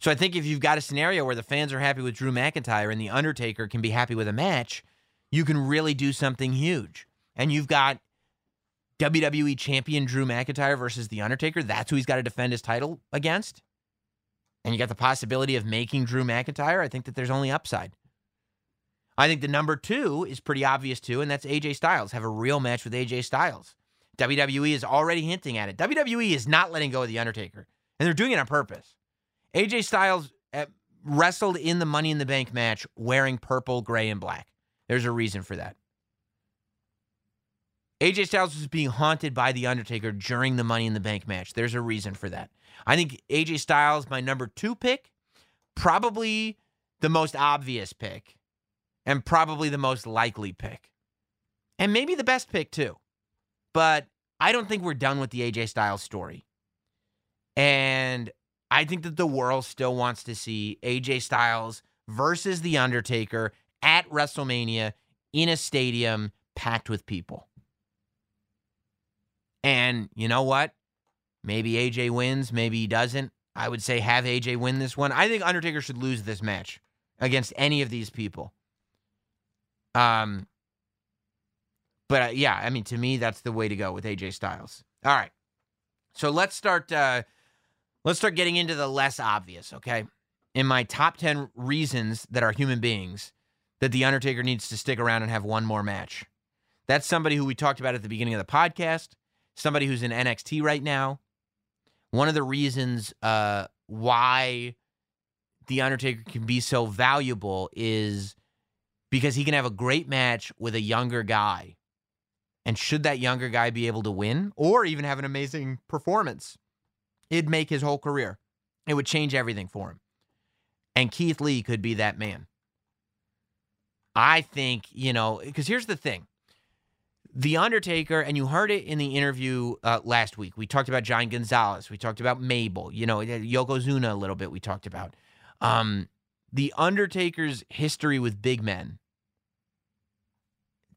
So I think if you've got a scenario where the fans are happy with Drew McIntyre and The Undertaker can be happy with a match, you can really do something huge. And you've got WWE champion Drew McIntyre versus The Undertaker. That's who he's got to defend his title against. And you got the possibility of making Drew McIntyre. I think that there's only upside. I think the number two is pretty obvious too, and that's AJ Styles. Have a real match with AJ Styles. WWE is already hinting at it. WWE is not letting go of The Undertaker, and they're doing it on purpose. AJ Styles eh, wrestled in the Money in the Bank match wearing purple, gray, and black. There's a reason for that. AJ Styles was being haunted by The Undertaker during the Money in the Bank match. There's a reason for that. I think AJ Styles, my number two pick, probably the most obvious pick, and probably the most likely pick. And maybe the best pick, too. But I don't think we're done with the AJ Styles story. And I think that the world still wants to see AJ Styles versus The Undertaker at WrestleMania in a stadium packed with people. And you know what? Maybe AJ wins, maybe he doesn't. I would say have AJ win this one. I think Undertaker should lose this match against any of these people. Um but uh, yeah, I mean to me that's the way to go with AJ Styles. All right. So let's start uh let's start getting into the less obvious, okay? In my top 10 reasons that are human beings that the Undertaker needs to stick around and have one more match. That's somebody who we talked about at the beginning of the podcast somebody who's in NXT right now. One of the reasons uh, why The Undertaker can be so valuable is because he can have a great match with a younger guy. And should that younger guy be able to win or even have an amazing performance, it'd make his whole career. It would change everything for him. And Keith Lee could be that man. I think, you know, because here's the thing the Undertaker, and you heard it in the interview uh, last week. We talked about Giant Gonzalez. We talked about Mabel. You know, Yokozuna a little bit. We talked about um, the Undertaker's history with big men.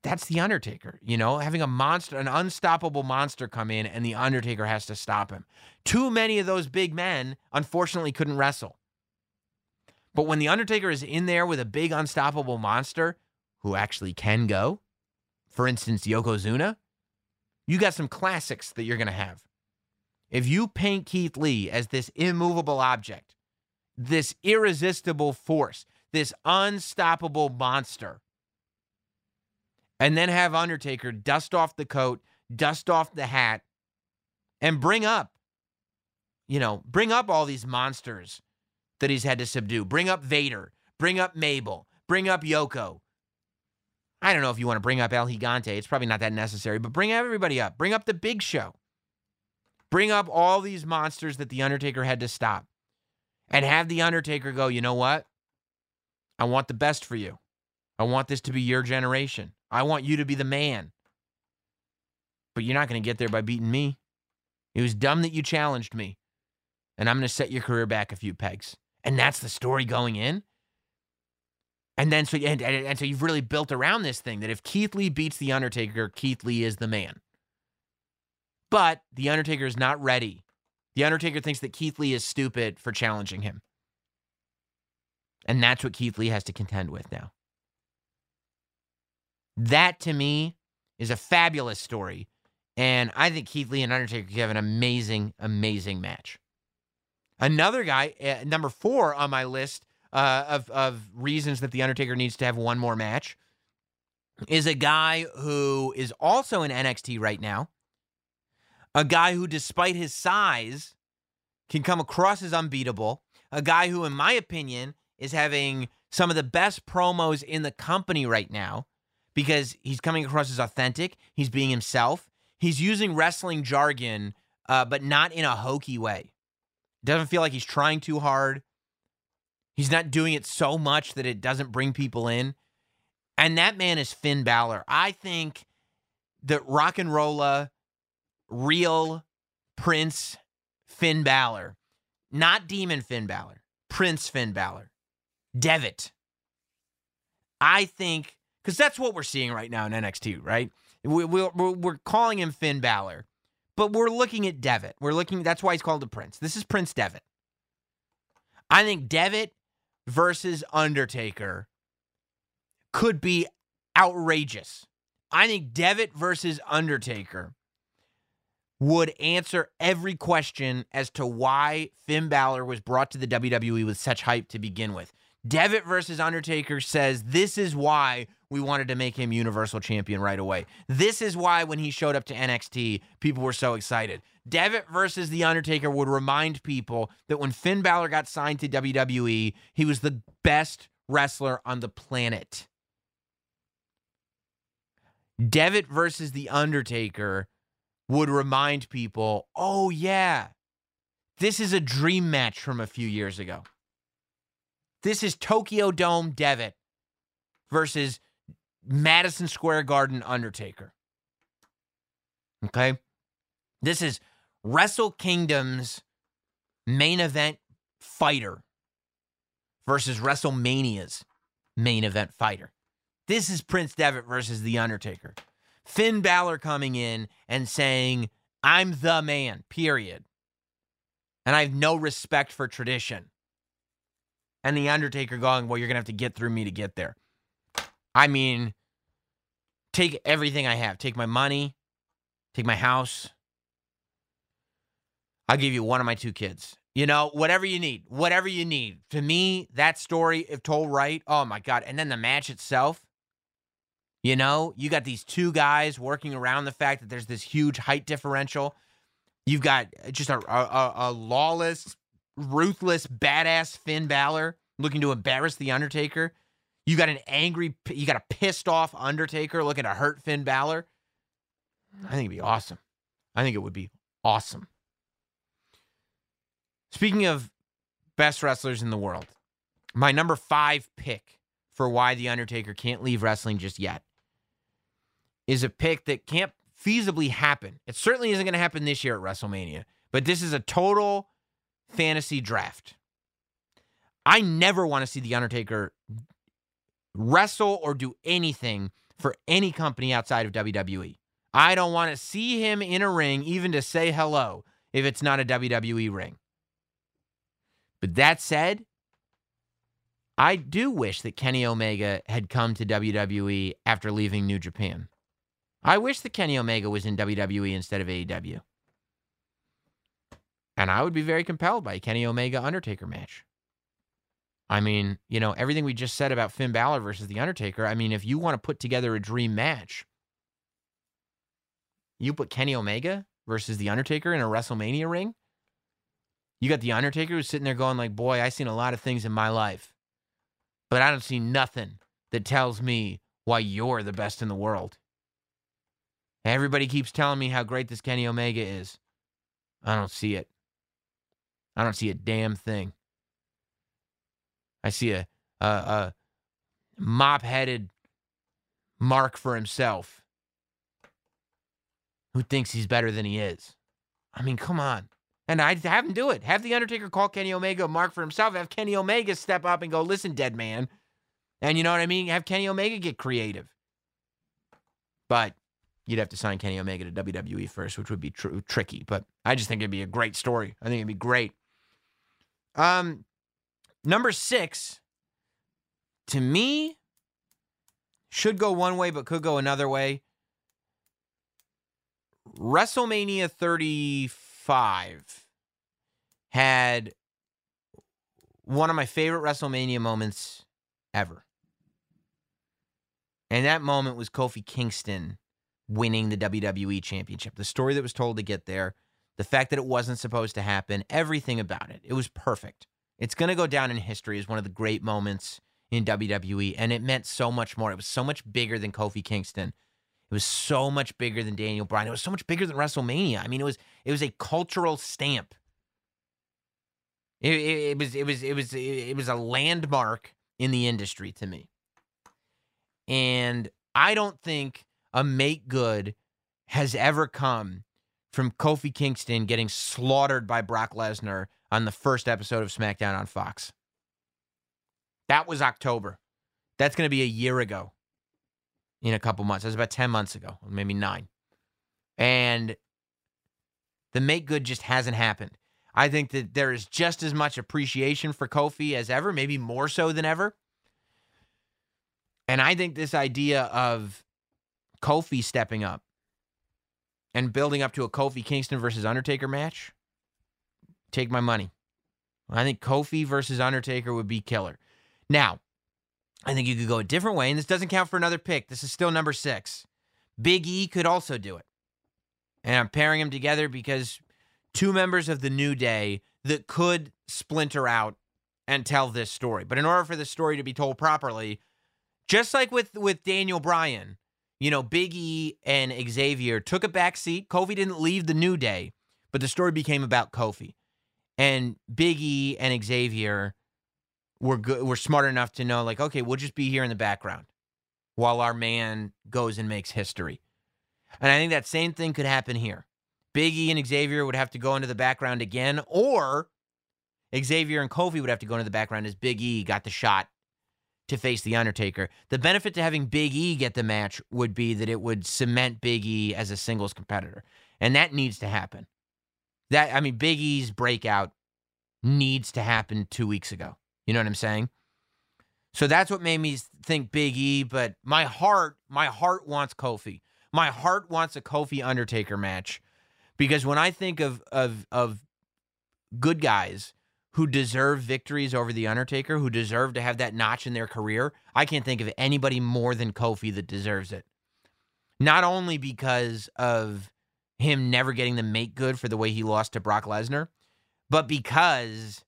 That's the Undertaker. You know, having a monster, an unstoppable monster come in, and the Undertaker has to stop him. Too many of those big men, unfortunately, couldn't wrestle. But when the Undertaker is in there with a big unstoppable monster who actually can go, for instance, Yokozuna, you got some classics that you're going to have. If you paint Keith Lee as this immovable object, this irresistible force, this unstoppable monster, and then have Undertaker dust off the coat, dust off the hat, and bring up, you know, bring up all these monsters that he's had to subdue. Bring up Vader, bring up Mabel, bring up Yoko, I don't know if you want to bring up El Gigante. It's probably not that necessary, but bring everybody up. Bring up the big show. Bring up all these monsters that The Undertaker had to stop. And have The Undertaker go, you know what? I want the best for you. I want this to be your generation. I want you to be the man. But you're not going to get there by beating me. It was dumb that you challenged me. And I'm going to set your career back a few pegs. And that's the story going in. And then so and, and, and so you've really built around this thing that if Keith Lee beats the Undertaker, Keith Lee is the man. But the Undertaker is not ready. The Undertaker thinks that Keith Lee is stupid for challenging him. And that's what Keith Lee has to contend with now. That to me is a fabulous story. And I think Keith Lee and Undertaker could have an amazing, amazing match. Another guy, uh, number four on my list, uh, of of reasons that the Undertaker needs to have one more match is a guy who is also in NXT right now. A guy who, despite his size, can come across as unbeatable. A guy who, in my opinion, is having some of the best promos in the company right now because he's coming across as authentic. He's being himself. He's using wrestling jargon, uh, but not in a hokey way. Doesn't feel like he's trying too hard. He's not doing it so much that it doesn't bring people in. And that man is Finn Balor. I think that rock and rolla, real Prince Finn Balor, not Demon Finn Balor, Prince Finn Balor, Devitt. I think, because that's what we're seeing right now in NXT, right? We, we, we're calling him Finn Balor, but we're looking at Devitt. We're looking, that's why he's called a Prince. This is Prince Devitt. I think Devitt versus Undertaker could be outrageous. I think Devitt versus Undertaker would answer every question as to why Finn Balor was brought to the WWE with such hype to begin with. Devitt versus Undertaker says this is why we wanted to make him Universal Champion right away. This is why when he showed up to NXT, people were so excited. Devitt versus The Undertaker would remind people that when Finn Balor got signed to WWE, he was the best wrestler on the planet. Devitt versus The Undertaker would remind people, oh, yeah, this is a dream match from a few years ago. This is Tokyo Dome Devitt versus Madison Square Garden Undertaker. Okay? This is Wrestle Kingdom's main event fighter versus WrestleMania's main event fighter. This is Prince Devitt versus The Undertaker. Finn Balor coming in and saying, I'm the man, period. And I have no respect for tradition. And The Undertaker going, Well, you're going to have to get through me to get there. I mean, take everything I have. Take my money, take my house. I'll give you one of my two kids. You know, whatever you need, whatever you need. To me, that story, if told right, oh my God. And then the match itself, you know, you got these two guys working around the fact that there's this huge height differential. You've got just a, a, a lawless, ruthless, badass Finn Balor looking to embarrass The Undertaker. You got an angry, you got a pissed off Undertaker looking to hurt Finn Balor. I think it'd be awesome. I think it would be awesome. Speaking of best wrestlers in the world, my number five pick for why The Undertaker can't leave wrestling just yet is a pick that can't feasibly happen. It certainly isn't going to happen this year at WrestleMania, but this is a total fantasy draft. I never want to see The Undertaker wrestle or do anything for any company outside of WWE. I don't want to see him in a ring, even to say hello, if it's not a WWE ring. But that said, I do wish that Kenny Omega had come to WWE after leaving New Japan. I wish that Kenny Omega was in WWE instead of AEW. And I would be very compelled by a Kenny Omega Undertaker match. I mean, you know, everything we just said about Finn Balor versus The Undertaker, I mean, if you want to put together a dream match, you put Kenny Omega versus The Undertaker in a WrestleMania ring. You got The Undertaker who's sitting there going like, boy, I've seen a lot of things in my life, but I don't see nothing that tells me why you're the best in the world. Everybody keeps telling me how great this Kenny Omega is. I don't see it. I don't see a damn thing. I see a a, a mop-headed mark for himself who thinks he's better than he is. I mean, come on. And I'd have him do it. Have The Undertaker call Kenny Omega a mark for himself. Have Kenny Omega step up and go, listen, dead man. And you know what I mean? Have Kenny Omega get creative. But you'd have to sign Kenny Omega to WWE first, which would be tr- tricky. But I just think it'd be a great story. I think it'd be great. Um, number six, to me, should go one way, but could go another way. WrestleMania 35 had one of my favorite WrestleMania moments ever. And that moment was Kofi Kingston winning the WWE championship. The story that was told to get there, the fact that it wasn't supposed to happen, everything about it. It was perfect. It's going to go down in history as one of the great moments in WWE, and it meant so much more. It was so much bigger than Kofi Kingston. It was so much bigger than Daniel Bryan. It was so much bigger than WrestleMania. I mean, it was it was a cultural stamp. It, it, it was it was it was it was a landmark in the industry to me. And I don't think a make good has ever come from Kofi Kingston getting slaughtered by Brock Lesnar on the first episode of SmackDown on Fox. That was October. That's going to be a year ago in a couple months. That was about 10 months ago, maybe nine. And the make good just hasn't happened. I think that there is just as much appreciation for Kofi as ever, maybe more so than ever. And I think this idea of Kofi stepping up and building up to a Kofi Kingston versus Undertaker match, take my money. I think Kofi versus Undertaker would be killer. Now, I think you could go a different way, and this doesn't count for another pick. This is still number six. Big E could also do it. And I'm pairing them together because two members of the New Day that could splinter out and tell this story. But in order for the story to be told properly, just like with with Daniel Bryan, you know, Big E and Xavier took a back seat. Kofi didn't leave the New Day, but the story became about Kofi. And Big E and Xavier were good were smart enough to know like, okay, we'll just be here in the background while our man goes and makes history. And I think that same thing could happen here. Big E and Xavier would have to go into the background again, or Xavier and Kofi would have to go into the background as Big E got the shot to face The Undertaker. The benefit to having Big E get the match would be that it would cement Big E as a singles competitor. And that needs to happen. That I mean, Big E's breakout needs to happen two weeks ago. You know what I'm saying? So that's what made me think Big E, but my heart, my heart wants Kofi. My heart wants a Kofi Undertaker match. Because when I think of of of good guys who deserve victories over the Undertaker, who deserve to have that notch in their career, I can't think of anybody more than Kofi that deserves it. Not only because of him never getting the make good for the way he lost to Brock Lesnar, but because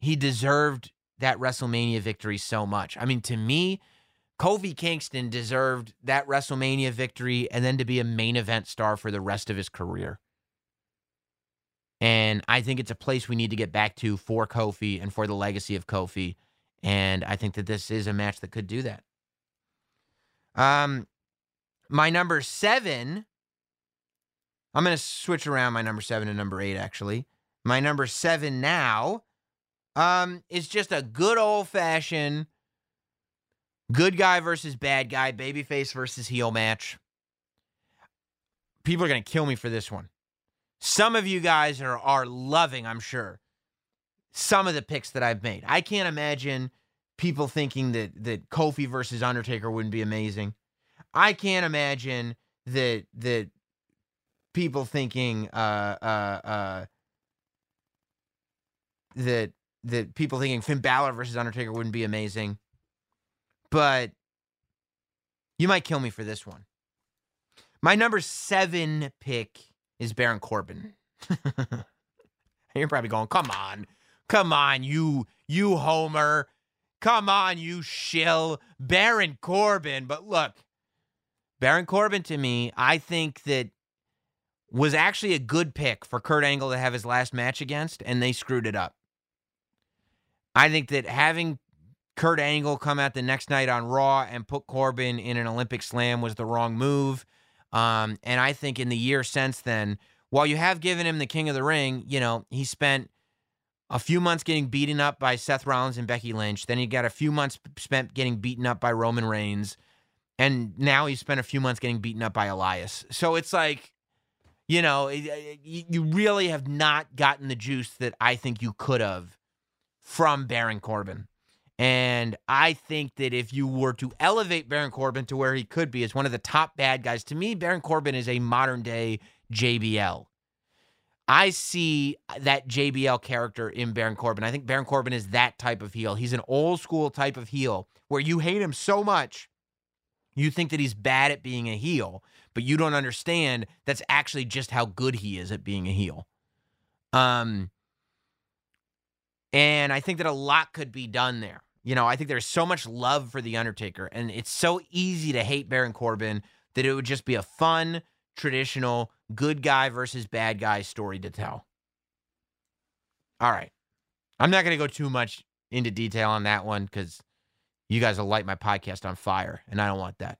he deserved that WrestleMania victory so much. I mean, to me, Kofi Kingston deserved that WrestleMania victory and then to be a main event star for the rest of his career. And I think it's a place we need to get back to for Kofi and for the legacy of Kofi. And I think that this is a match that could do that. Um, my number seven, I'm going to switch around my number seven to number eight, actually. My number seven now um, is just a good old fashioned good guy versus bad guy, babyface versus heel match. People are going to kill me for this one. Some of you guys are are loving, I'm sure, some of the picks that I've made. I can't imagine people thinking that that Kofi versus Undertaker wouldn't be amazing. I can't imagine that that people thinking uh uh uh that that people thinking Finn Balor versus Undertaker wouldn't be amazing. But you might kill me for this one. My number seven pick is Baron Corbin. You're probably going, come on, come on, you you homer, come on, you shill, Baron Corbin. But look, Baron Corbin to me, I think that was actually a good pick for Kurt Angle to have his last match against, and they screwed it up. I think that having Kurt Angle come out the next night on Raw and put Corbin in an Olympic slam was the wrong move. Um, and I think in the year since then, while you have given him the King of the Ring, you know, he spent a few months getting beaten up by Seth Rollins and Becky Lynch. Then he got a few months spent getting beaten up by Roman Reigns. And now he's spent a few months getting beaten up by Elias. So it's like, you know, you really have not gotten the juice that I think you could have from Baron Corbin. And I think that if you were to elevate Baron Corbin to where he could be as one of the top bad guys, to me, Baron Corbin is a modern day JBL. I see that JBL character in Baron Corbin. I think Baron Corbin is that type of heel. He's an old school type of heel where you hate him so much, you think that he's bad at being a heel, but you don't understand that's actually just how good he is at being a heel. Um, and I think that a lot could be done there. You know, I think there's so much love for The Undertaker, and it's so easy to hate Baron Corbin that it would just be a fun, traditional, good guy versus bad guy story to tell. All right. I'm not going to go too much into detail on that one because you guys will light my podcast on fire, and I don't want that.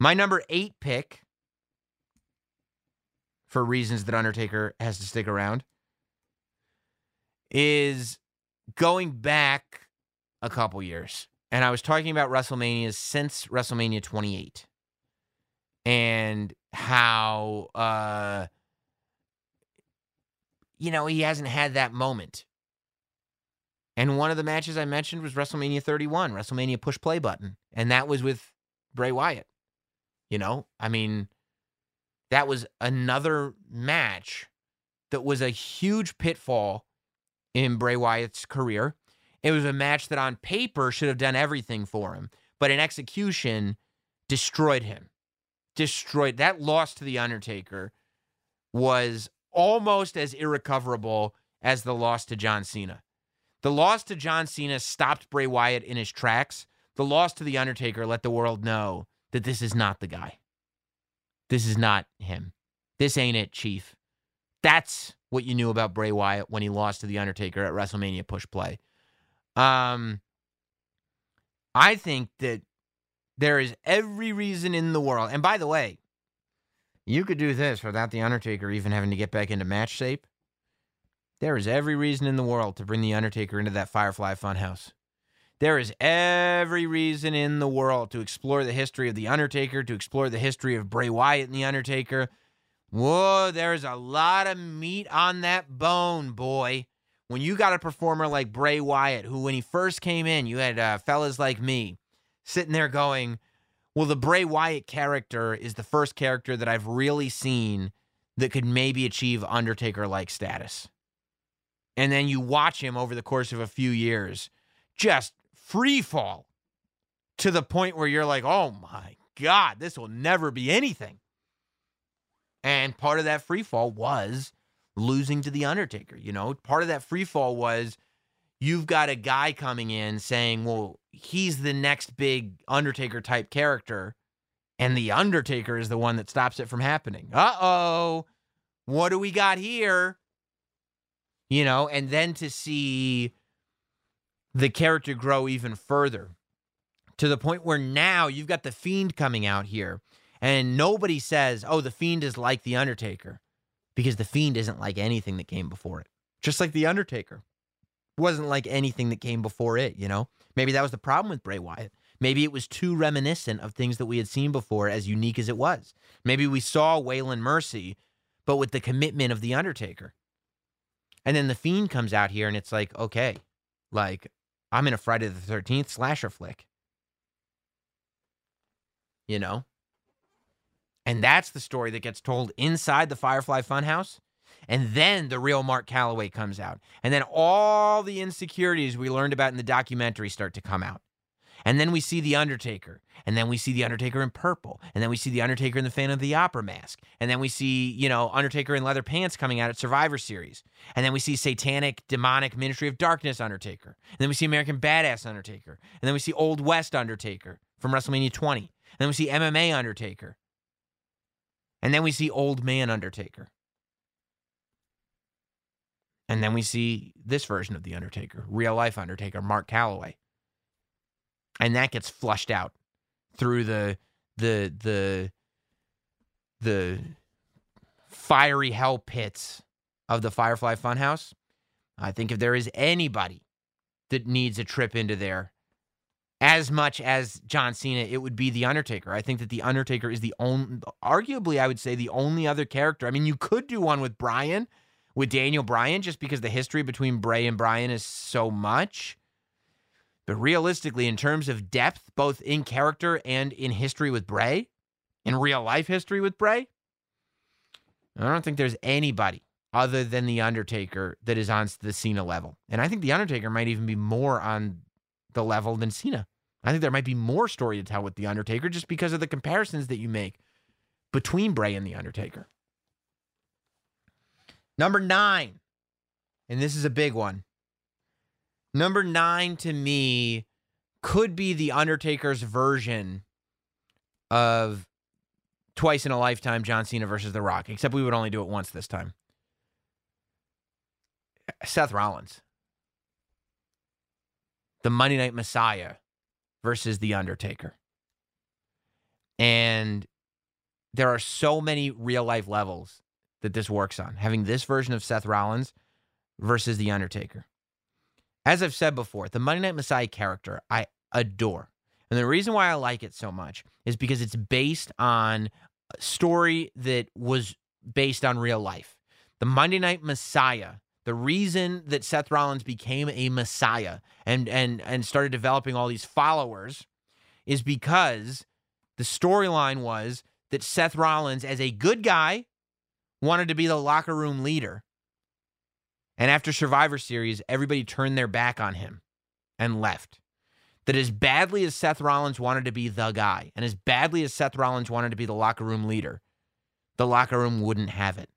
My number eight pick, for reasons that Undertaker has to stick around, is going back a couple years. And I was talking about WrestleMania since WrestleMania 28 and how, uh, you know, he hasn't had that moment. And one of the matches I mentioned was WrestleMania 31, WrestleMania push play button. And that was with Bray Wyatt. You know, I mean, that was another match that was a huge pitfall in Bray Wyatt's career It was a match that on paper should have done everything for him, but in execution destroyed him. Destroyed. That loss to The Undertaker was almost as irrecoverable as the loss to John Cena. The loss to John Cena stopped Bray Wyatt in his tracks. The loss to The Undertaker let the world know that this is not the guy. This is not him. This ain't it, Chief. That's what you knew about Bray Wyatt when he lost to The Undertaker at WrestleMania Push Play. Um, I think that there is every reason in the world. And by the way, you could do this without The Undertaker even having to get back into match shape. There is every reason in the world to bring The Undertaker into that Firefly Funhouse. There is every reason in the world to explore the history of The Undertaker, to explore the history of Bray Wyatt and The Undertaker. Whoa, there's a lot of meat on that bone, boy. When you got a performer like Bray Wyatt, who when he first came in, you had uh, fellas like me sitting there going, well, the Bray Wyatt character is the first character that I've really seen that could maybe achieve Undertaker like status. And then you watch him over the course of a few years just free fall to the point where you're like, oh my God, this will never be anything. And part of that free fall was losing to The Undertaker. You know, part of that free fall was you've got a guy coming in saying, well, he's the next big Undertaker type character. And The Undertaker is the one that stops it from happening. Uh oh. What do we got here? You know, and then to see the character grow even further to the point where now you've got the Fiend coming out here. And nobody says, oh, the Fiend is like The Undertaker because the Fiend isn't like anything that came before it. Just like The Undertaker wasn't like anything that came before it, you know? Maybe that was the problem with Bray Wyatt. Maybe it was too reminiscent of things that we had seen before, as unique as it was. Maybe we saw Waylon Mercy, but with the commitment of The Undertaker. And then The Fiend comes out here and it's like, okay, like I'm in a Friday the 13th slasher flick. You know? And that's the story that gets told inside the Firefly Funhouse. And then the real Mark Calaway comes out. And then all the insecurities we learned about in the documentary start to come out. And then we see The Undertaker. And then we see The Undertaker in purple. And then we see The Undertaker in the Phantom of the Opera mask. And then we see, you know, Undertaker in leather pants coming out at Survivor Series. And then we see Satanic, Demonic, Ministry of Darkness Undertaker. And then we see American Badass Undertaker. And then we see Old West Undertaker from WrestleMania 20. And then we see MMA Undertaker. And then we see Old Man Undertaker. And then we see this version of The Undertaker, real life Undertaker, Mark Calaway. And that gets flushed out through the the the the fiery hell pits of the Firefly Funhouse. I think if there is anybody that needs a trip into there as much as John Cena, it would be The Undertaker. I think that The Undertaker is the only, arguably, I would say, the only other character. I mean, you could do one with Bryan, with Daniel Bryan, just because the history between Bray and Bryan is so much. But realistically, in terms of depth, both in character and in history with Bray, in real life history with Bray, I don't think there's anybody other than The Undertaker that is on the Cena level. And I think The Undertaker might even be more on the level than Cena. I think there might be more story to tell with The Undertaker just because of the comparisons that you make between Bray and The Undertaker. Number nine, and this is a big one. Number nine to me could be The Undertaker's version of twice in a lifetime John Cena versus The Rock, except we would only do it once this time. Seth Rollins. The Monday Night Messiah versus The Undertaker. And there are so many real life levels that this works on. Having this version of Seth Rollins versus The Undertaker. As I've said before, the Monday Night Messiah character I adore. And the reason why I like it so much is because it's based on a story that was based on real life. The Monday Night Messiah the reason that Seth Rollins became a messiah and and and started developing all these followers is because the storyline was that Seth Rollins as a good guy wanted to be the locker room leader. And after Survivor Series, everybody turned their back on him. and left. That as badly as Seth Rollins wanted to be the guy, and as badly as Seth Rollins wanted to be the locker room leader, the locker room wouldn't have it.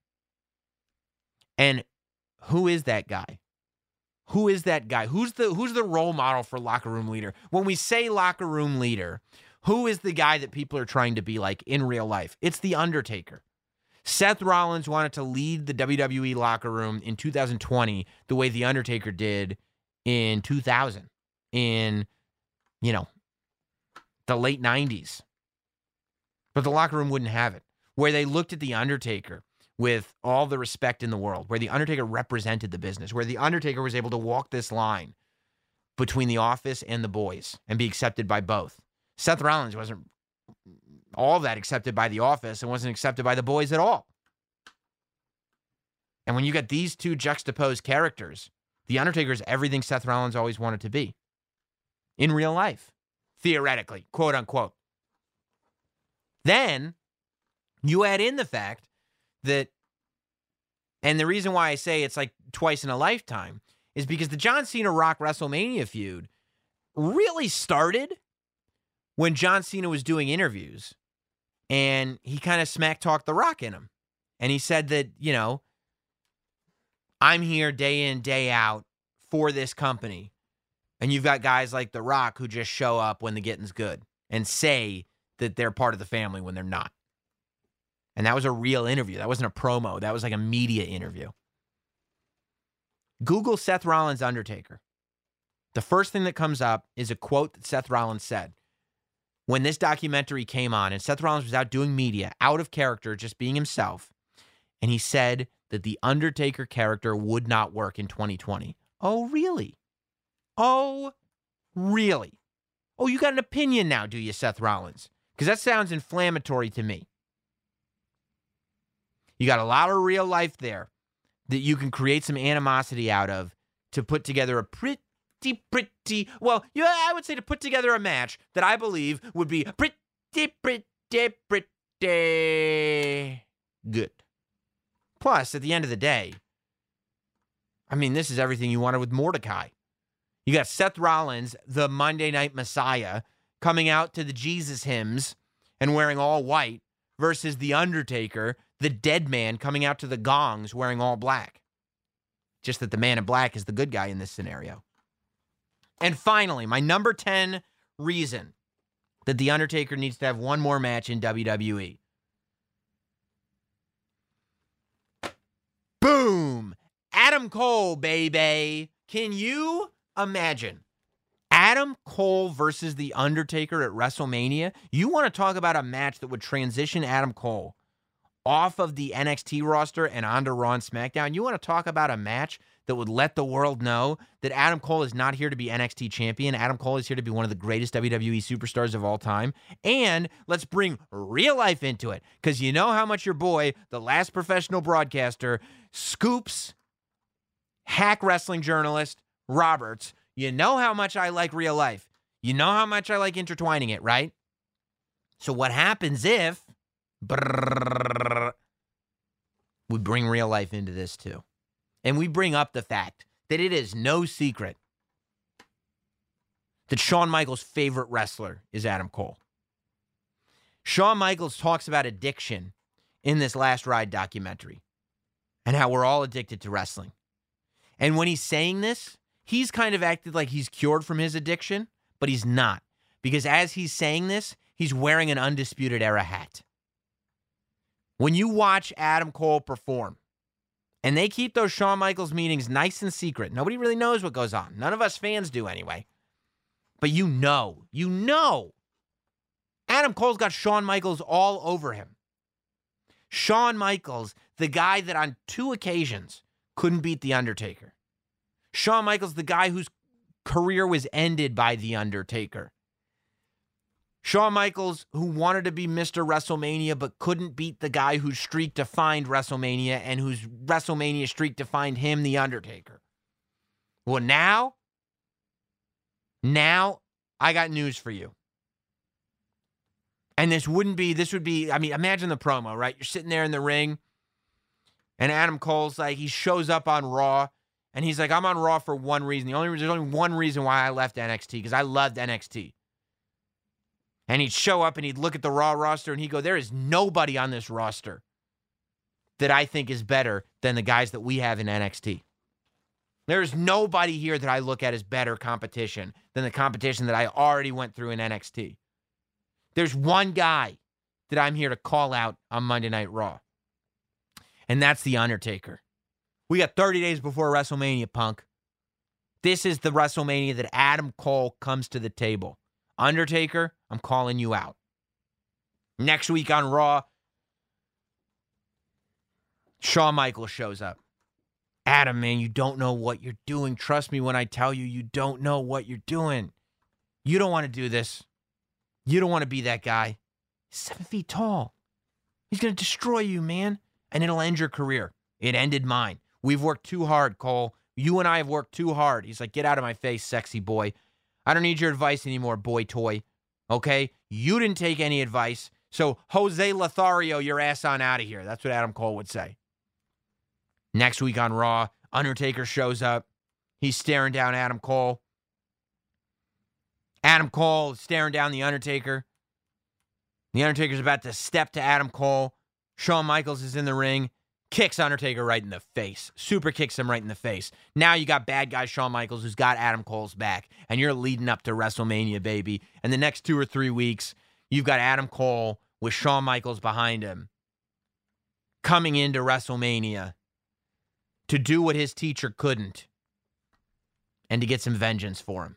And who is that guy? Who is that guy? Who's the who's the role model for locker room leader? When we say locker room leader, who is the guy that people are trying to be like in real life? It's the Undertaker. Seth Rollins wanted to lead the WWE locker room in 2020 the way the Undertaker did in 2000 in you know the late 90s. But the locker room wouldn't have it. Where they looked at the Undertaker with all the respect in the world, where The Undertaker represented the business, where The Undertaker was able to walk this line between the office and the boys and be accepted by both. Seth Rollins wasn't all that accepted by the office and wasn't accepted by the boys at all. And when you get these two juxtaposed characters, The Undertaker is everything Seth Rollins always wanted to be in real life, theoretically, quote unquote. Then you add in the fact that, and the reason why I say it's like twice in a lifetime is because the John Cena Rock WrestleMania feud really started when John Cena was doing interviews and he kind of smack talked The Rock in him. And he said that, you know, I'm here day in, day out for this company. And you've got guys like The Rock who just show up when the getting's good and say that they're part of the family when they're not. And that was a real interview. That wasn't a promo. That was like a media interview. Google Seth Rollins Undertaker. The first thing that comes up is a quote that Seth Rollins said when this documentary came on, and Seth Rollins was out doing media, out of character, just being himself. And he said that the Undertaker character would not work in 2020. Oh, really? Oh, really? Oh, you got an opinion now, do you, Seth Rollins? Because that sounds inflammatory to me. You got a lot of real life there that you can create some animosity out of to put together a pretty, pretty, well, yeah, I would say to put together a match that I believe would be pretty, pretty, pretty good. Plus, at the end of the day, I mean, this is everything you wanted with Mordecai. You got Seth Rollins, the Monday Night Messiah, coming out to the Jesus hymns and wearing all white versus The Undertaker, the dead man, coming out to the gongs wearing all black. Just that the man in black is the good guy in this scenario. And finally, my number 10 reason that The Undertaker needs to have one more match in WWE. Boom! Adam Cole, baby. Can you imagine Adam Cole versus The Undertaker at WrestleMania? You want to talk about a match that would transition Adam Cole off of the NXT roster and onto Raw and SmackDown? You want to talk about a match that would let the world know that Adam Cole is not here to be NXT champion. Adam Cole is here to be one of the greatest WWE superstars of all time. And let's bring real life into it because you know how much your boy, the last professional broadcaster, scoops hack wrestling journalist Roberts. You know how much I like real life. You know how much I like intertwining it, right? So, what happens if brrrr, we bring real life into this too? And we bring up the fact that it is no secret that Shawn Michaels' favorite wrestler is Adam Cole. Shawn Michaels talks about addiction in this Last Ride documentary and how we're all addicted to wrestling. And when he's saying this, he's kind of acted like he's cured from his addiction, but he's not. Because as he's saying this, he's wearing an Undisputed Era hat. When you watch Adam Cole perform, and they keep those Shawn Michaels meetings nice and secret, nobody really knows what goes on. None of us fans do anyway. But you know, you know, Adam Cole's got Shawn Michaels all over him. Shawn Michaels, the guy that on two occasions couldn't beat The Undertaker. Shawn Michaels, the guy whose career was ended by The Undertaker. Shawn Michaels, who wanted to be Mr. WrestleMania but couldn't beat the guy whose streak defined WrestleMania and whose WrestleMania streak defined him, The Undertaker. Well, now, now I got news for you. And this wouldn't be, this would be, I mean, imagine the promo, right? You're sitting there in the ring, and Adam Cole's like, he shows up on Raw, And he's like, I'm on Raw for one reason. The only reason, there's only one reason why I left NXT because I loved NXT. And he'd show up and he'd look at the Raw roster and he'd go, There is nobody on this roster that I think is better than the guys that we have in NXT. There's nobody here that I look at as better competition than the competition that I already went through in NXT. There's one guy that I'm here to call out on Monday Night Raw, and that's The Undertaker. We got 30 days before WrestleMania, punk. This is the WrestleMania that Adam Cole comes to the table. Undertaker, I'm calling you out. Next week on Raw, Shawn Michaels shows up. Adam, man, you don't know what you're doing. Trust me when I tell you, you don't know what you're doing. You don't want to do this. You don't want to be that guy. He's seven feet tall. He's going to destroy you, man. And it'll end your career. It ended mine. We've worked too hard, Cole. You and I have worked too hard. He's like, get out of my face, sexy boy. I don't need your advice anymore, boy toy. Okay? You didn't take any advice. So, Jose Lothario, your ass on out of here. That's what Adam Cole would say. Next week on Raw, Undertaker shows up. He's staring down Adam Cole. Adam Cole is staring down The Undertaker. The Undertaker's about to step to Adam Cole. Shawn Michaels is in the ring, kicks Undertaker right in the face. Super kicks him right in the face. Now you got bad guy Shawn Michaels who's got Adam Cole's back, and you're leading up to WrestleMania, baby. And the next two or three weeks, you've got Adam Cole with Shawn Michaels behind him coming into WrestleMania to do what his teacher couldn't and to get some vengeance for him.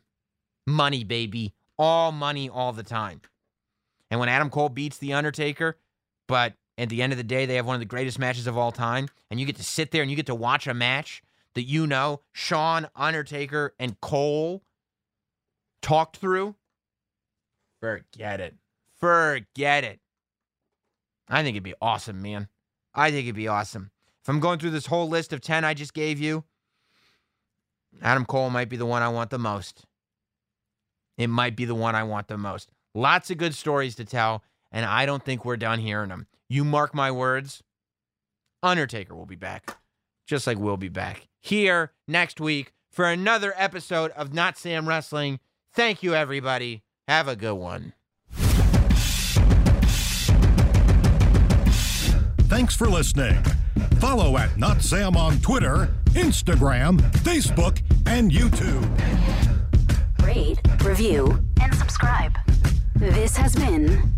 Money, baby. All money all the time. And when Adam Cole beats The Undertaker, but at the end of the day, they have one of the greatest matches of all time, and you get to sit there and you get to watch a match that you know Shawn, Undertaker, and Cole talked through, forget it. Forget it. I think it'd be awesome, man. I think it'd be awesome. If I'm going through this whole list of 10 I just gave you, Adam Cole might be the one I want the most. It might be the one I want the most. Lots of good stories to tell, and I don't think we're done hearing them. You mark my words, Undertaker will be back, just like we'll be back here next week for another episode of Not Sam Wrestling. Thank you, everybody. Have a good one. Thanks for listening. Follow at Not Sam on Twitter, Instagram, Facebook, and YouTube. Rate, review, and subscribe. This has been